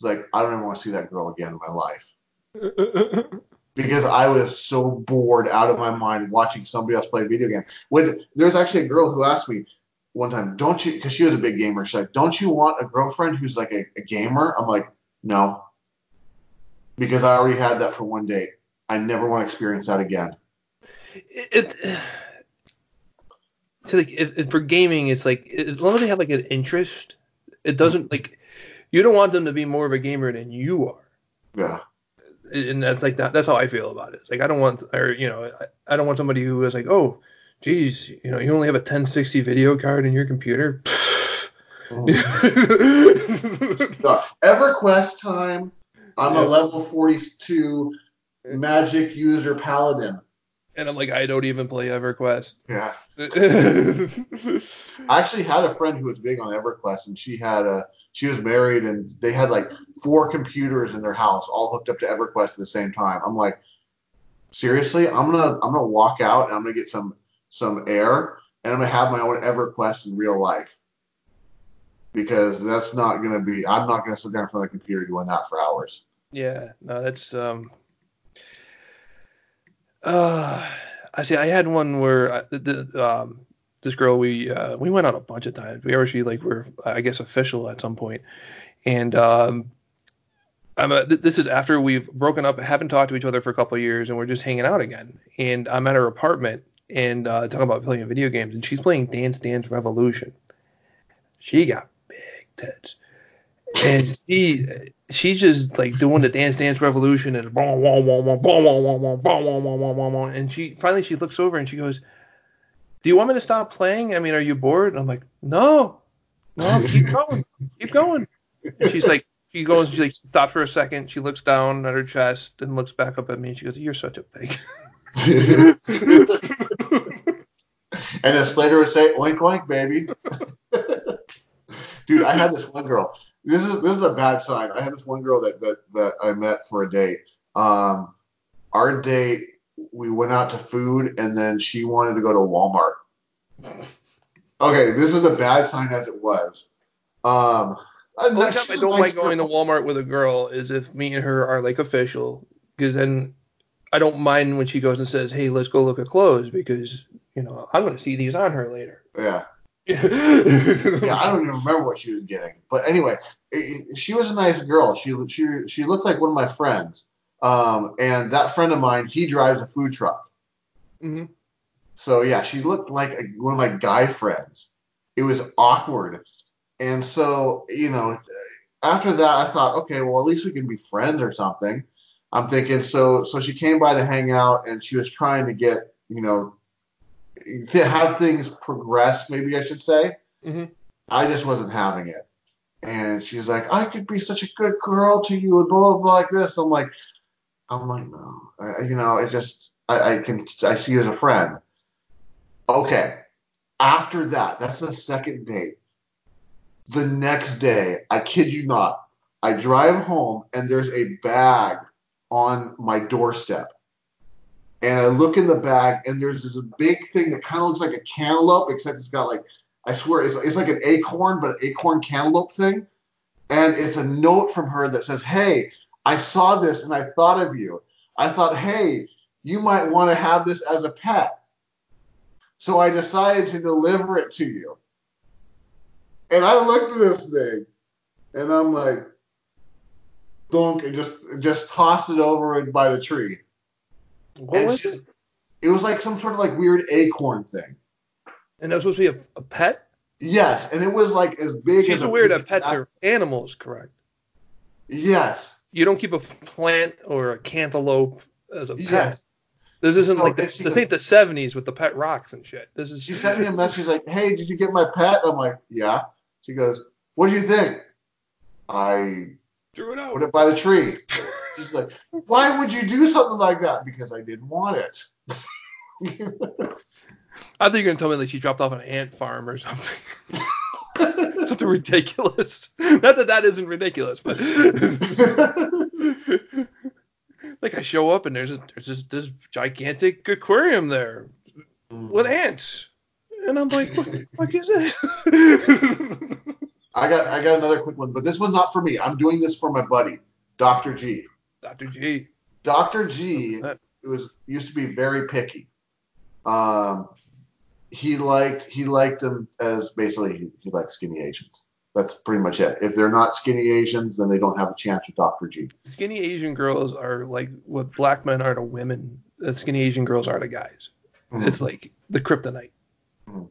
Like, I don't ever want to see that girl again in my life [laughs] because I was so bored out of my mind watching somebody else play a video game. When there's actually a girl who asked me one time, don't you? Because she was a big gamer. She's like, don't you want a girlfriend who's like a, a gamer? I'm like, no. because I already had that for one date. I never want to experience that again. It, it so like it, it- for gaming, it's like as long as they have like an interest, it doesn't like you don't want them to be more of a gamer than you are. Yeah. and that's like that. That's how I feel about it. It's like I don't want, or you know, I, I don't want somebody who is like, oh, geez, you know, you only have a 1060 video card in your computer. [laughs] Mm-hmm. [laughs] The EverQuest time. I'm a level 42 magic user paladin. and I'm like, I don't even play EverQuest. Yeah. [laughs] I actually had a friend who was big on EverQuest, and she had a she was married, and they had like four computers in their house, all hooked up to EverQuest at the same time. I'm like, seriously, I'm gonna I'm gonna walk out and I'm gonna get some some air, and I'm gonna have my own EverQuest in real life, because that's not gonna be. I'm not gonna sit there in front of the computer doing that for hours. yeah, no, that's um. Uh, I see. I had one where I, the, the, um, this girl we uh, we went out a bunch of times. We actually like were I guess official at some point. point, and um, I'm a, th- this is after we've broken up, haven't talked to each other for a couple of years, and we're just hanging out again. And I'm at her apartment and uh, talking about playing video games, and she's playing Dance Dance Revolution. She got big tits, and she she's just like doing the Dance Dance Revolution and boom, boom, boom, boom, boom, boom, boom, boom, boom, boom, boom, boom, boom, and she finally she looks over and she goes, "Do you want me to stop playing? I mean, are you bored?" And I'm like, "No, no, keep going, keep going." And she's like, she goes, she like stops for a second. She looks down at her chest and looks back up at me and she goes, "You're such a pig." And then Slater would say, "Oink oink, baby." Dude, I had this one girl. This is this is a bad sign. I had this one girl that that that I met for a date. Um, our date, we went out to food, and then she wanted to go to Walmart. Okay, this is a bad sign as it was. Um, The only time I don't nice like going to. Walmart with a girl is if me and her are like official, because then I don't mind when she goes and says, "Hey, let's go look at clothes," because you know I'm gonna see these on her later. Yeah. [laughs] yeah, I don't even remember what she was getting. But anyway, it- she was a nice girl. She she she looked like one of my friends. Um, and that friend of mine, he drives a food truck. hmm So yeah, she looked like a, one of my guy friends. It was awkward. And so, you know, after that I thought, okay, well at least we can be friends or something. I'm thinking so so she came by to hang out and she was trying to get, you know, to have things progress, maybe I should say. hmm I just wasn't having it. And she's like, I could be such a good girl to you and blah blah blah like this. I'm like, I'm like, no, I, you know, it just I, I can I see you as a friend. Okay. After that, that's the second date. The next day, I kid you not, I drive home and there's a bag on my doorstep. And I look in the bag and there's this big thing that kind of looks like a cantaloupe, except it's got like I swear it's, it's like an acorn, but an acorn cantaloupe thing. And it's a note from her that says, Hey, I saw this and I thought of you. I thought, hey, you might want to have this as a pet. So I decided to deliver it to you. And I looked at this thing and I'm like, dunk, and just just tossed it over by the tree. What was she- it? it was like some sort of like weird acorn thing. And that was supposed to be a, a pet. Yes, and it was like as big She's as a weird. that pets are animals, correct? Yes. You don't keep a plant or a cantaloupe as a pet. Yes. This isn't So, like the, this goes- ain't the 70s with the pet rocks and shit. This is She sent me a message. She's like, "Hey, did you get my pet?" I'm like, "Yeah." She goes, "What do you think?" I threw it out. put it by the tree. She's like, "Why would you do something like that?" Because I didn't want it. [laughs] I think you're gonna tell me like she dropped off an ant farm or something. [laughs] something ridiculous. Not that that isn't ridiculous, but [laughs] like I show up and there's a there's this, this gigantic aquarium there mm. with ants, and I'm like, what the fuck is that? I got I got another quick one, but this one's not for me. I'm doing this for my buddy, Dr. G. Dr. G. Dr. G it was used to be very picky. Um, he liked he liked them as basically he, he liked skinny Asians. That's pretty much it. If they're not skinny Asians, then they don't have a chance with Dr. G. Skinny Asian girls are like what black men are to women. The skinny Asian girls are to guys. Mhm. It's like the kryptonite. Mhm.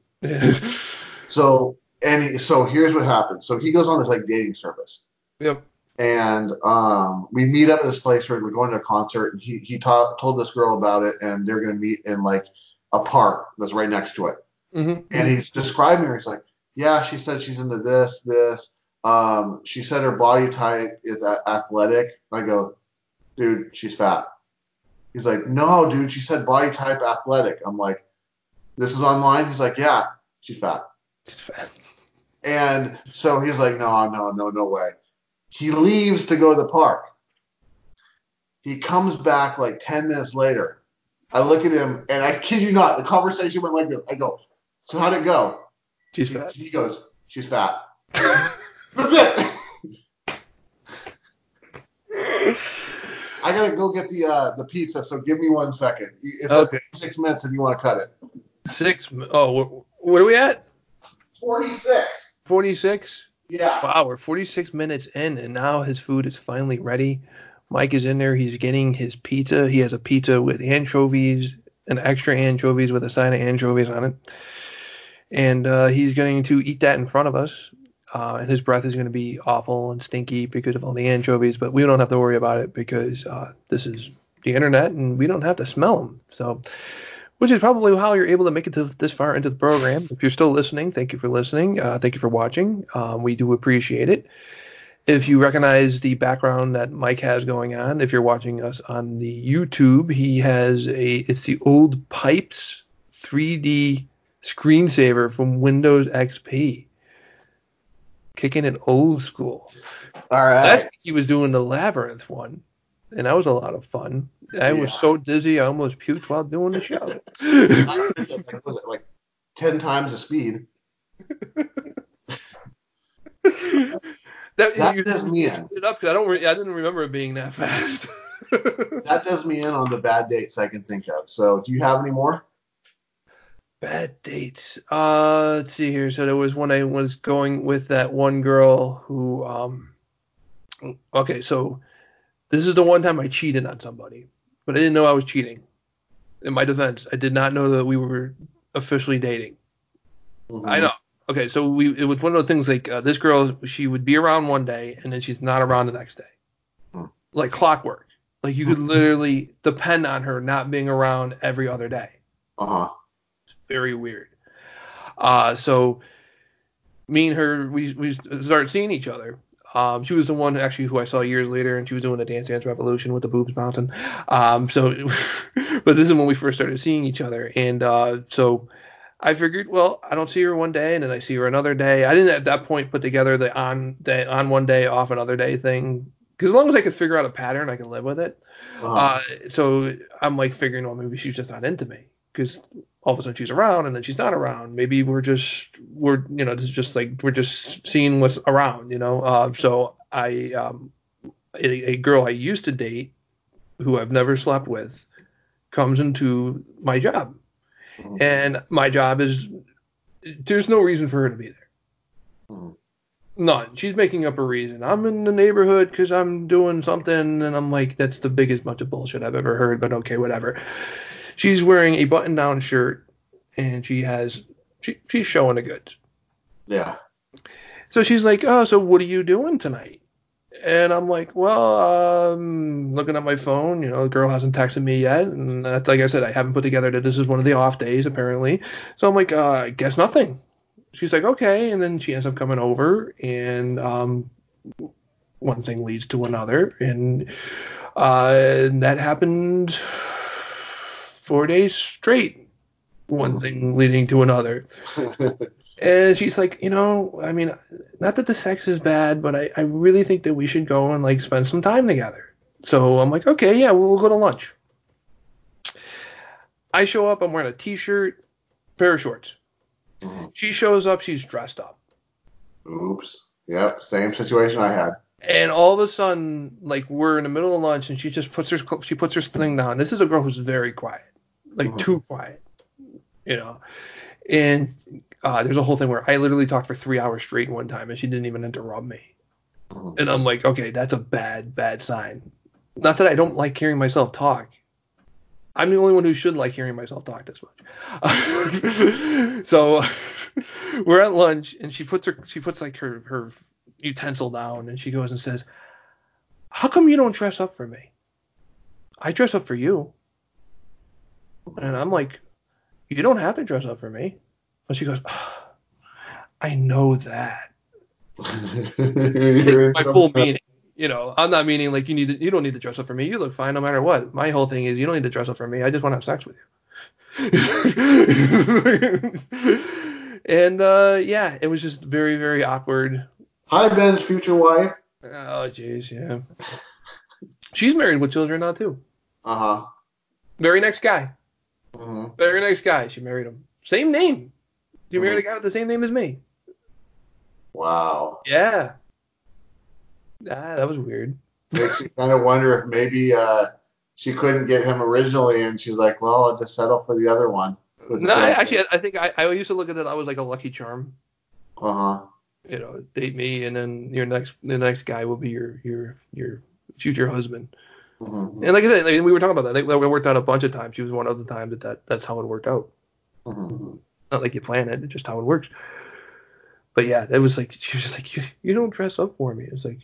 So and he, so here's what happens. So he goes on this like dating service, yep. And um, we meet up at this place where we're going to a concert, and he he told this girl about it, and they're gonna meet in like a park that's right next to it. hmm And he's describing her. He's like, yeah, she said she's into this, this. Um, she said her body type is a- athletic. I go, dude, she's fat. He's like, no, dude, she said body type athletic. I'm like, this is online. He's like, yeah, she's fat. It's fast. And so he's like, no, no, no, no way. He leaves to go to the park. He comes back like 10 minutes later. I look at him, and I kid you not, the conversation went like this. I go, so how'd it go? She's He, fat. he goes, she's fat. [laughs] That's it. I gotta go get the uh, the pizza, so give me one second. It's Okay. six minutes if you want to cut it. Six. Oh, wh- what are we at? Forty six. 46. Yeah. Wow, we're 46 minutes in, and now his food is finally ready. Mike is in there. He's getting his pizza. He has a pizza with anchovies, an extra anchovies with a side of anchovies on it. And uh, he's going to eat that in front of us. Uh, and his breath is going to be awful and stinky because of all the anchovies, but we don't have to worry about it because uh, this is the internet and we don't have to smell them. So, which is probably how you're able to make it to this far into the program. If you're still listening, thank you for listening. Uh, thank you for watching. Um, we do appreciate it. If you recognize the background that Mike has going on, if you're watching us on the YouTube, he has a it's the old Pipes 3D screensaver from Windows XP. Kicking it old school. All right. Last week he was doing the labyrinth one, and that was a lot of fun. I was so dizzy I almost puked while doing the show. Like, was [laughs] it like ten times the speed? that That you, does me in. it up 'cause I don't. Re- I didn't remember it being that fast. [laughs] That does me in on the bad dates I can think of. So, do you have any more? Bad dates. Uh, let's see here. So there was when I was going with that one girl who, um, okay, so this is the one time I cheated on somebody, but I didn't know I was cheating. In my defense, I did not know that we were officially dating. I know. Okay, so we it was one of the things like uh, this girl, she would be around one day and then she's not around the next day, Hmm. like clockwork. Like you could literally depend on her not being around every other day Uh huh. very weird. Uh, so me and her, we we started seeing each other. Um, she was the one actually who I saw years later, and she was doing the Dance Dance Revolution with the boobs bouncing. Um, so, [laughs] but this is when we first started seeing each other, and uh, so I figured, well, I don't see her one day, and then I see her another day. I didn't at that point put together the on day on one day off another day thing, because as long as I could figure out a pattern, I can live with it. Uh-huh. Uh, so I'm like figuring, well, maybe she's just not into me because all of a sudden she's around and then she's not around. Maybe we're just we're you know this is just like we're just seeing what's around, you know. Uh, so I um a, a girl I used to date who I've never slept with comes into my job, Mhm. and my job is there's no reason for her to be there. Mhm. None. She's making up a reason. I'm in the neighborhood because I'm doing something, and I'm like, that's the biggest bunch of bullshit I've ever heard. But okay, whatever. She's wearing a button-down shirt, and she has she, she's showing the goods. Yeah. So she's like, oh, so what are you doing tonight? And I'm like, well, um, looking at my phone. You know, the girl hasn't texted me yet, and like I said, I haven't put together that this is one of the off days apparently. So I'm like, uh, I guess nothing. She's like, okay, and then she ends up coming over, and um, one thing leads to another, and uh, and that happened four days straight. One thing leading to another. [laughs] And she's like, you know, I mean, not that the sex is bad, but I, I really think that we should go and like spend some time together. So I'm like, okay, yeah, we'll, we'll go to lunch. I show up, I'm wearing a t-shirt, pair of shorts. Mhm. She shows up, she's dressed up. Oops. Yep. Same situation I had. And all of a sudden, like we're in the middle of lunch, and she just puts her she puts her thing down. This is a girl who's very quiet, like Mhm. too quiet, you know. And uh, there's a whole thing where I literally talked for three hours straight one time, and she didn't even interrupt me. Mhm. And I'm like, okay, that's a bad, bad sign. Not that I don't like hearing myself talk. I'm the only one who should like hearing myself talk this much. [laughs] so [laughs] we're at lunch, and she puts her, she puts like her her utensil down, and she goes and says, "How come you don't dress up for me? I dress up for you." And I'm like, "You don't have to dress up for me." And she goes, "I know that." [laughs] My full meaning. You know, I'm not meaning like you need to, you don't need to dress up for me. You look fine no matter what. My whole thing is you don't need to dress up for me. I just want to have sex with you. [laughs] and uh, yeah, it was just very very awkward. Hi, Ben's future wife. Oh jeez, yeah. She's married with children now too. Uh huh. Very next guy. Very nice guy. She married him. Same name. You married a guy with the same name as me. Wow. Yeah. Ah, that was weird. Makes you kind of wonder if maybe uh, she couldn't get him originally, and she's like, "Well, I'll just settle for the other one." No, I, actually, I think I, I used to look at that. I was like a lucky charm. Uh huh. you know, date me, and then your next the next guy will be your your your future husband. Hmm And like I said, like, we were talking about that. Like, it worked out a bunch of times. She was one of the times that, that that's how it worked out. hmm Not like you plan it, it's just how it works. But yeah, it was like she was just like you, you don't dress up for me. It's like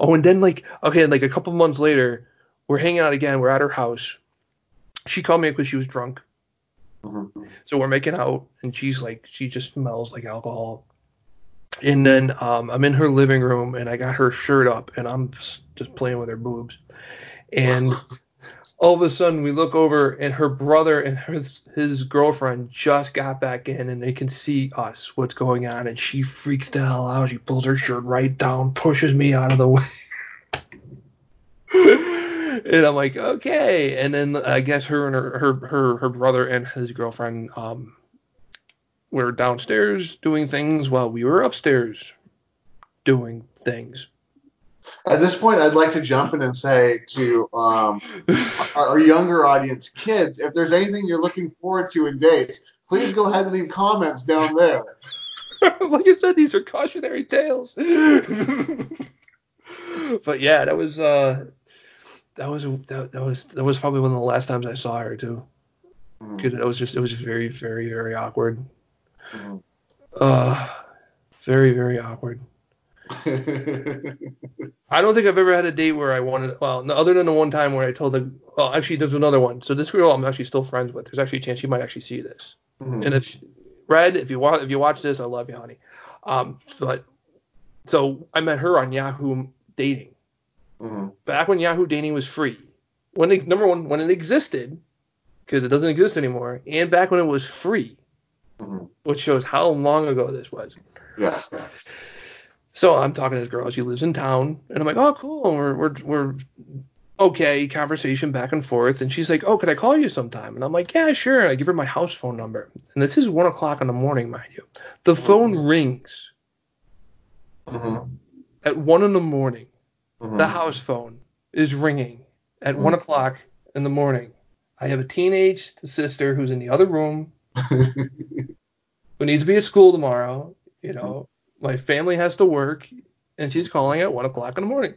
oh, and then like okay, like a couple months later, we're hanging out again. We're at her house. She called me because she was drunk. hmm So we're making out, and she's like, she just smells like alcohol. And then um, I'm in her living room, and I got her shirt up, and I'm just playing with her boobs. And all of a sudden, we look over, and her brother and his, his girlfriend just got back in, and they can see us, what's going on. And she freaks the hell out. She pulls her shirt right down, pushes me out of the way. [laughs] and I'm like, okay. And then I guess her and her her her, her brother and his girlfriend um were downstairs doing things while we were upstairs doing things. At this point, I'd like to jump in and say to um, our, younger audience, kids, if there's anything you're looking forward to in dates, please go ahead and leave comments down there. [laughs] like I said, these are cautionary tales. [laughs] but yeah, that was uh that was that, that was that was probably one of the last times I saw her too. Mhm. Because it was just it was very very very awkward. Mhm. Uh, very very awkward. [laughs] I don't think I've ever had a date where I wanted, well, no, other than the one time where I told the, well, actually, there's another one. So this girl I'm actually still friends with. There's actually a chance she might actually see this. Mhm. And if, Red, if you want, if you watch this, I love you, honey. Um, but, so I met her on Yahoo Dating. Mhm. Back when Yahoo Dating was free. When it, number one, when it existed, because it doesn't exist anymore, and back when it was free, Mhm. which shows how long ago this was. Yeah. So I'm talking to this girl. She lives in town, and I'm like, oh, cool. We're we're we're okay. Conversation back and forth, and she's like, oh, could I call you sometime? And I'm like, yeah, sure. And I give her my house phone number, and this is one o'clock in the morning, mind you. The phone rings Mhm. at one in the morning. Mhm. The house phone is ringing at one o'clock in the morning. I have a teenage sister who's in the other room [laughs] who needs to be at school tomorrow. You know, my family has to work, and she's calling at one o'clock in the morning.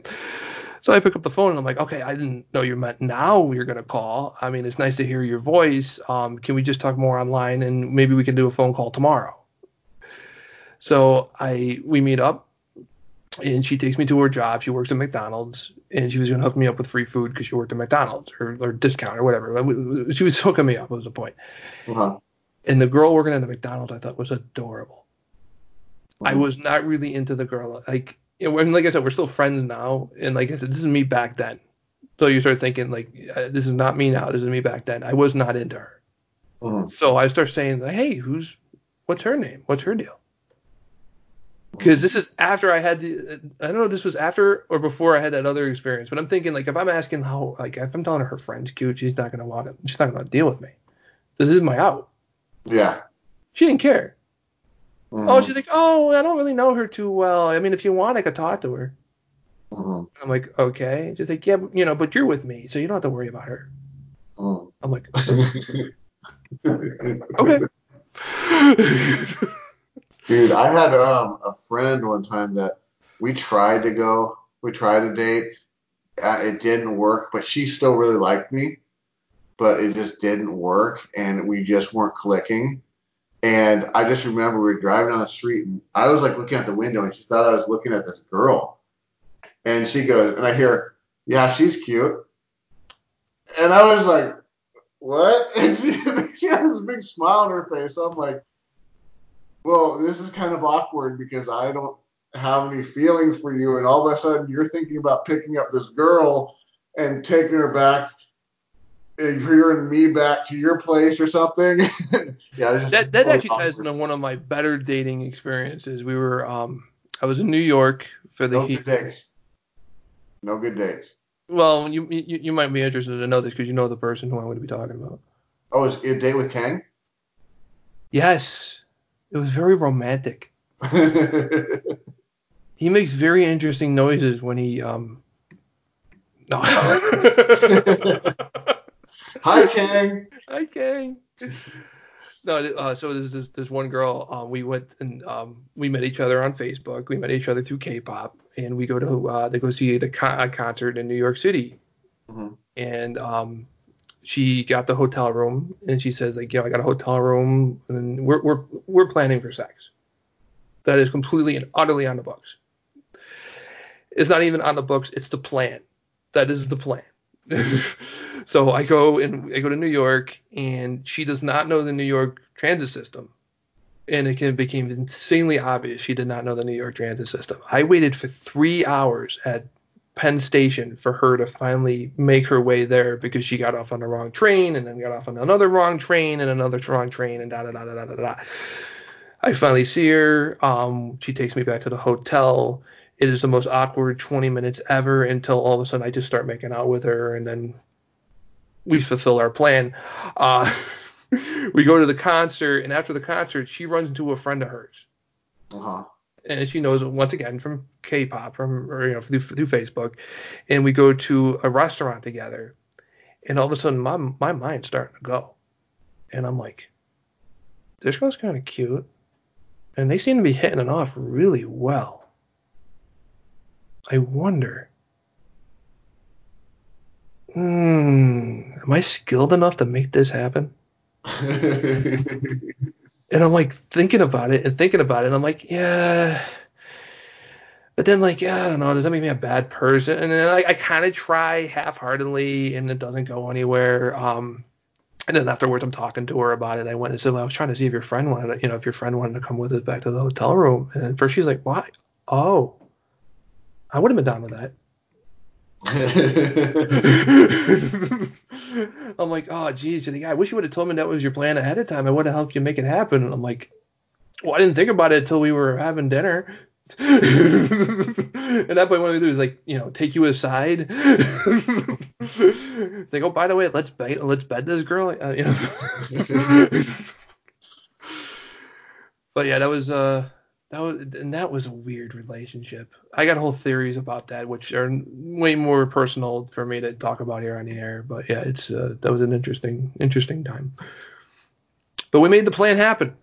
So I pick up the phone and I'm like, okay, I didn't know you meant now you're gonna call. I mean, it's nice to hear your voice. Um, can we just talk more online and maybe we can do a phone call tomorrow? So I we meet up, and she takes me to her job. She works at McDonald's, and she was gonna hook me up with free food because she worked at McDonald's or, or discount or whatever. She was [laughs] hooking me up. Was the point. Uh-huh. And the girl working at the McDonald's I thought was adorable. I Mhm. was not really into the girl. Like, you know, and like I said, we're still friends now. And like I said, this is me back then. So you start thinking like, uh, this is not me now. This is me back then. I was not into her. Mhm. So I start saying, like, hey, who's, what's her name? What's her deal? Because this is after I had the, I don't know if this was after or before I had that other experience, but I'm thinking like if I'm asking how, like if I'm telling her her friend's cute, she's not gonna want to, she's not gonna deal with me. This is my out. Yeah. She didn't care. Mhm. Oh, she's like, oh, I don't really know her too well. I mean, if you want, I could talk to her. Mhm. I'm like, okay. She's like, yeah, you know, but you're with me, so you don't have to worry about her. Mhm. I'm like, [laughs] okay. Dude, I had um, a friend one time that we tried to go, we tried to date. Uh, it didn't work, but she still really liked me, but it just didn't work, and we just weren't clicking. And I just remember we were driving down the street, and I was like looking out the window, and she thought I was looking at this girl. And she goes, and I hear, "Yeah, she's cute." And I was like, "What?" [laughs] And she, she had this big smile on her face. I'm like, "Well, this is kind of awkward because I don't have any feelings for you, and all of a sudden you're thinking about picking up this girl and taking her back." And bringing me back to your place or something. [laughs] yeah, just that that actually ties into one of my better dating experiences. We were um I was in New York for the No heat. good dates. No good dates. Well, you, you you might be interested to know this because you know the person who I'm going to be talking about. Oh, is it a date with Kang? Yes, it was very romantic. [laughs] He makes very interesting noises when he um. No. [laughs] Hi, Kang. Hi, Kang. No, uh, so there's this, this one girl. Um, we went and um, we met each other on Facebook. We met each other through K-pop, and we go to uh, to go see the con- a concert in New York City. Mhm. And um, she got the hotel room, and she says like, know, I got a hotel room, and we're we're we're planning for sex. That is completely and utterly on the books. It's not even on the books. It's the plan. That is the plan. [laughs] so I go and I go to New York, and she does not know the New York transit system, and it became insanely obvious she did not know the New York transit system. I waited for three hours at Penn Station for her to finally make her way there because she got off on the wrong train, and then got off on another wrong train, and another wrong train, and da da da da da da. I finally see her. Um, she takes me back to the hotel. It is the most awkward 20 minutes ever until all of a sudden I just start making out with her, and then we fulfill our plan. Uh, [laughs] we go to the concert, and after the concert, she runs into a friend of hers, Uh-huh. and she knows once again from K-pop, from or you know through, through Facebook, and we go to a restaurant together, and all of a sudden my my mind's starting to go, and I'm like, this girl's kind of cute, and they seem to be hitting it off really well. I wonder. Hmm, am I skilled enough to make this happen? [laughs] And I'm like thinking about it and thinking about it, and I'm like, yeah. But then like, yeah, I don't know, does that make me a bad person? And then I, I kind of try half-heartedly, and it doesn't go anywhere. Um, and then afterwards, I'm talking to her about it. I went and said, well, I was trying to see if your friend wanted, to, you know, if your friend wanted to come with us back to the hotel room. And at first she's like, why? Oh, I would have been down with that. [laughs] I'm like, oh, geez, and the guy, I wish you would have told me that was your plan ahead of time. I would have helped you make it happen. And I'm like, well, I didn't think about it until we were having dinner. [laughs] At that point, what I do is like, you know, take you aside. [laughs] like, oh, by the way, let's bed, let's bed this girl. Uh, you know. but yeah, that was uh, that was and that was a weird relationship. I got whole theories about that, which are way more personal for me to talk about here on the air. But yeah, it's uh, that was an interesting interesting time. But we made the plan happen.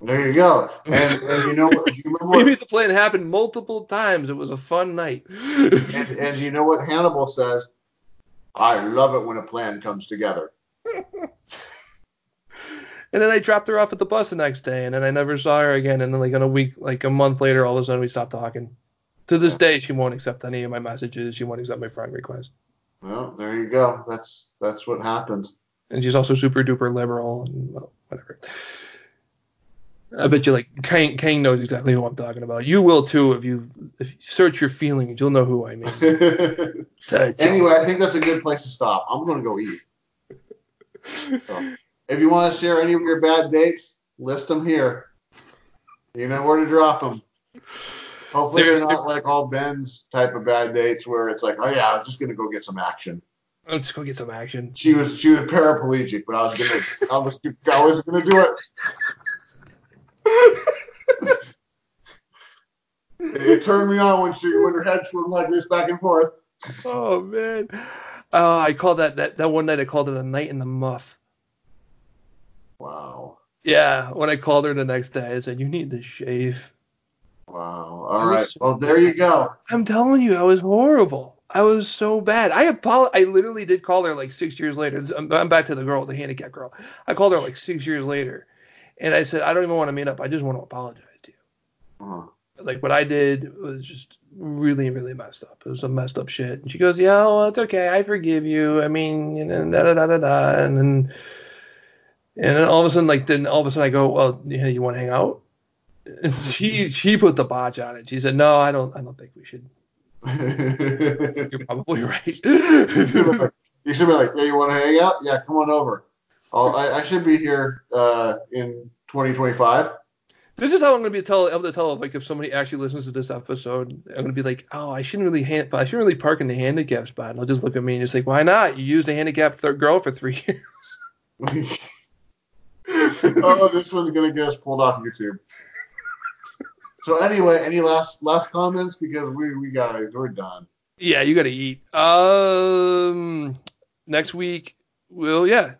there you go. And, and you know what? You [laughs] remember We made the plan happen multiple times. It was a fun night. [laughs] And, and you know what Hannibal says? I love it when a plan comes together. [laughs] And then I dropped her off at the bus the next day, and then I never saw her again. And then like in a week, like a month later, all of a sudden we stopped talking. To this day, she won't accept any of my messages. She won't accept my friend request. Well, there you go. That's that's what happens. And she's also super duper liberal and well, whatever. I bet you like Kang, Kang knows exactly who I'm talking about. You will too if you if you search your feelings, you'll know who I mean. [laughs] Anyway, I think that's a good place to stop. I'm gonna go eat. So, [laughs] if you want to share any of your bad dates, list them here. You know where to drop them. Hopefully they're not like all Ben's type of bad dates where it's like, oh yeah, I was just gonna go get some action. Let's go get some action. She was she was paraplegic, but I was gonna I was I was gonna do it. It, it turned me on when she when her head swung like this back and forth. Oh man. Uh, I called that, that that one night I called it a night in the muff. Wow. Yeah, when I called her the next day, I said, "You need to shave." Wow. All right. Well, there you go. I'm telling you, I was horrible. I was so bad. I apol- I literally did call her like six years later. I'm, I'm back to the girl, the handicap girl. I called her like six years later, and I said, I don't even want to meet up. I just want to apologize to you. Uh-huh. Like what I did was just really, really messed up. It was some messed up shit. And she goes, Yeah, well, it's okay. I forgive you. I mean, da da da da da. And then, and then all of a sudden, like, then all of a sudden I go, Well, yeah, you want to hang out? And [laughs] she she put the botch on it. She said, No, I don't. I don't think we should. [laughs] You're probably [laughs] right. you should be like, yeah, you want to hang out? Yeah, come on over. I'll, I, I should be here uh, in 2025. This is how I'm gonna be tell, able to tell like if somebody actually listens to this episode. I'm gonna be like, oh, I shouldn't really hand, I shouldn't really park in the handicap spot. And they'll just look at me and just like, why not? You used a handicapped th- girl for three years. Oh, this one's gonna get us pulled off YouTube. So anyway, any last last comments because we we got we're done. Yeah, you gotta eat. Um, next week, well, yeah,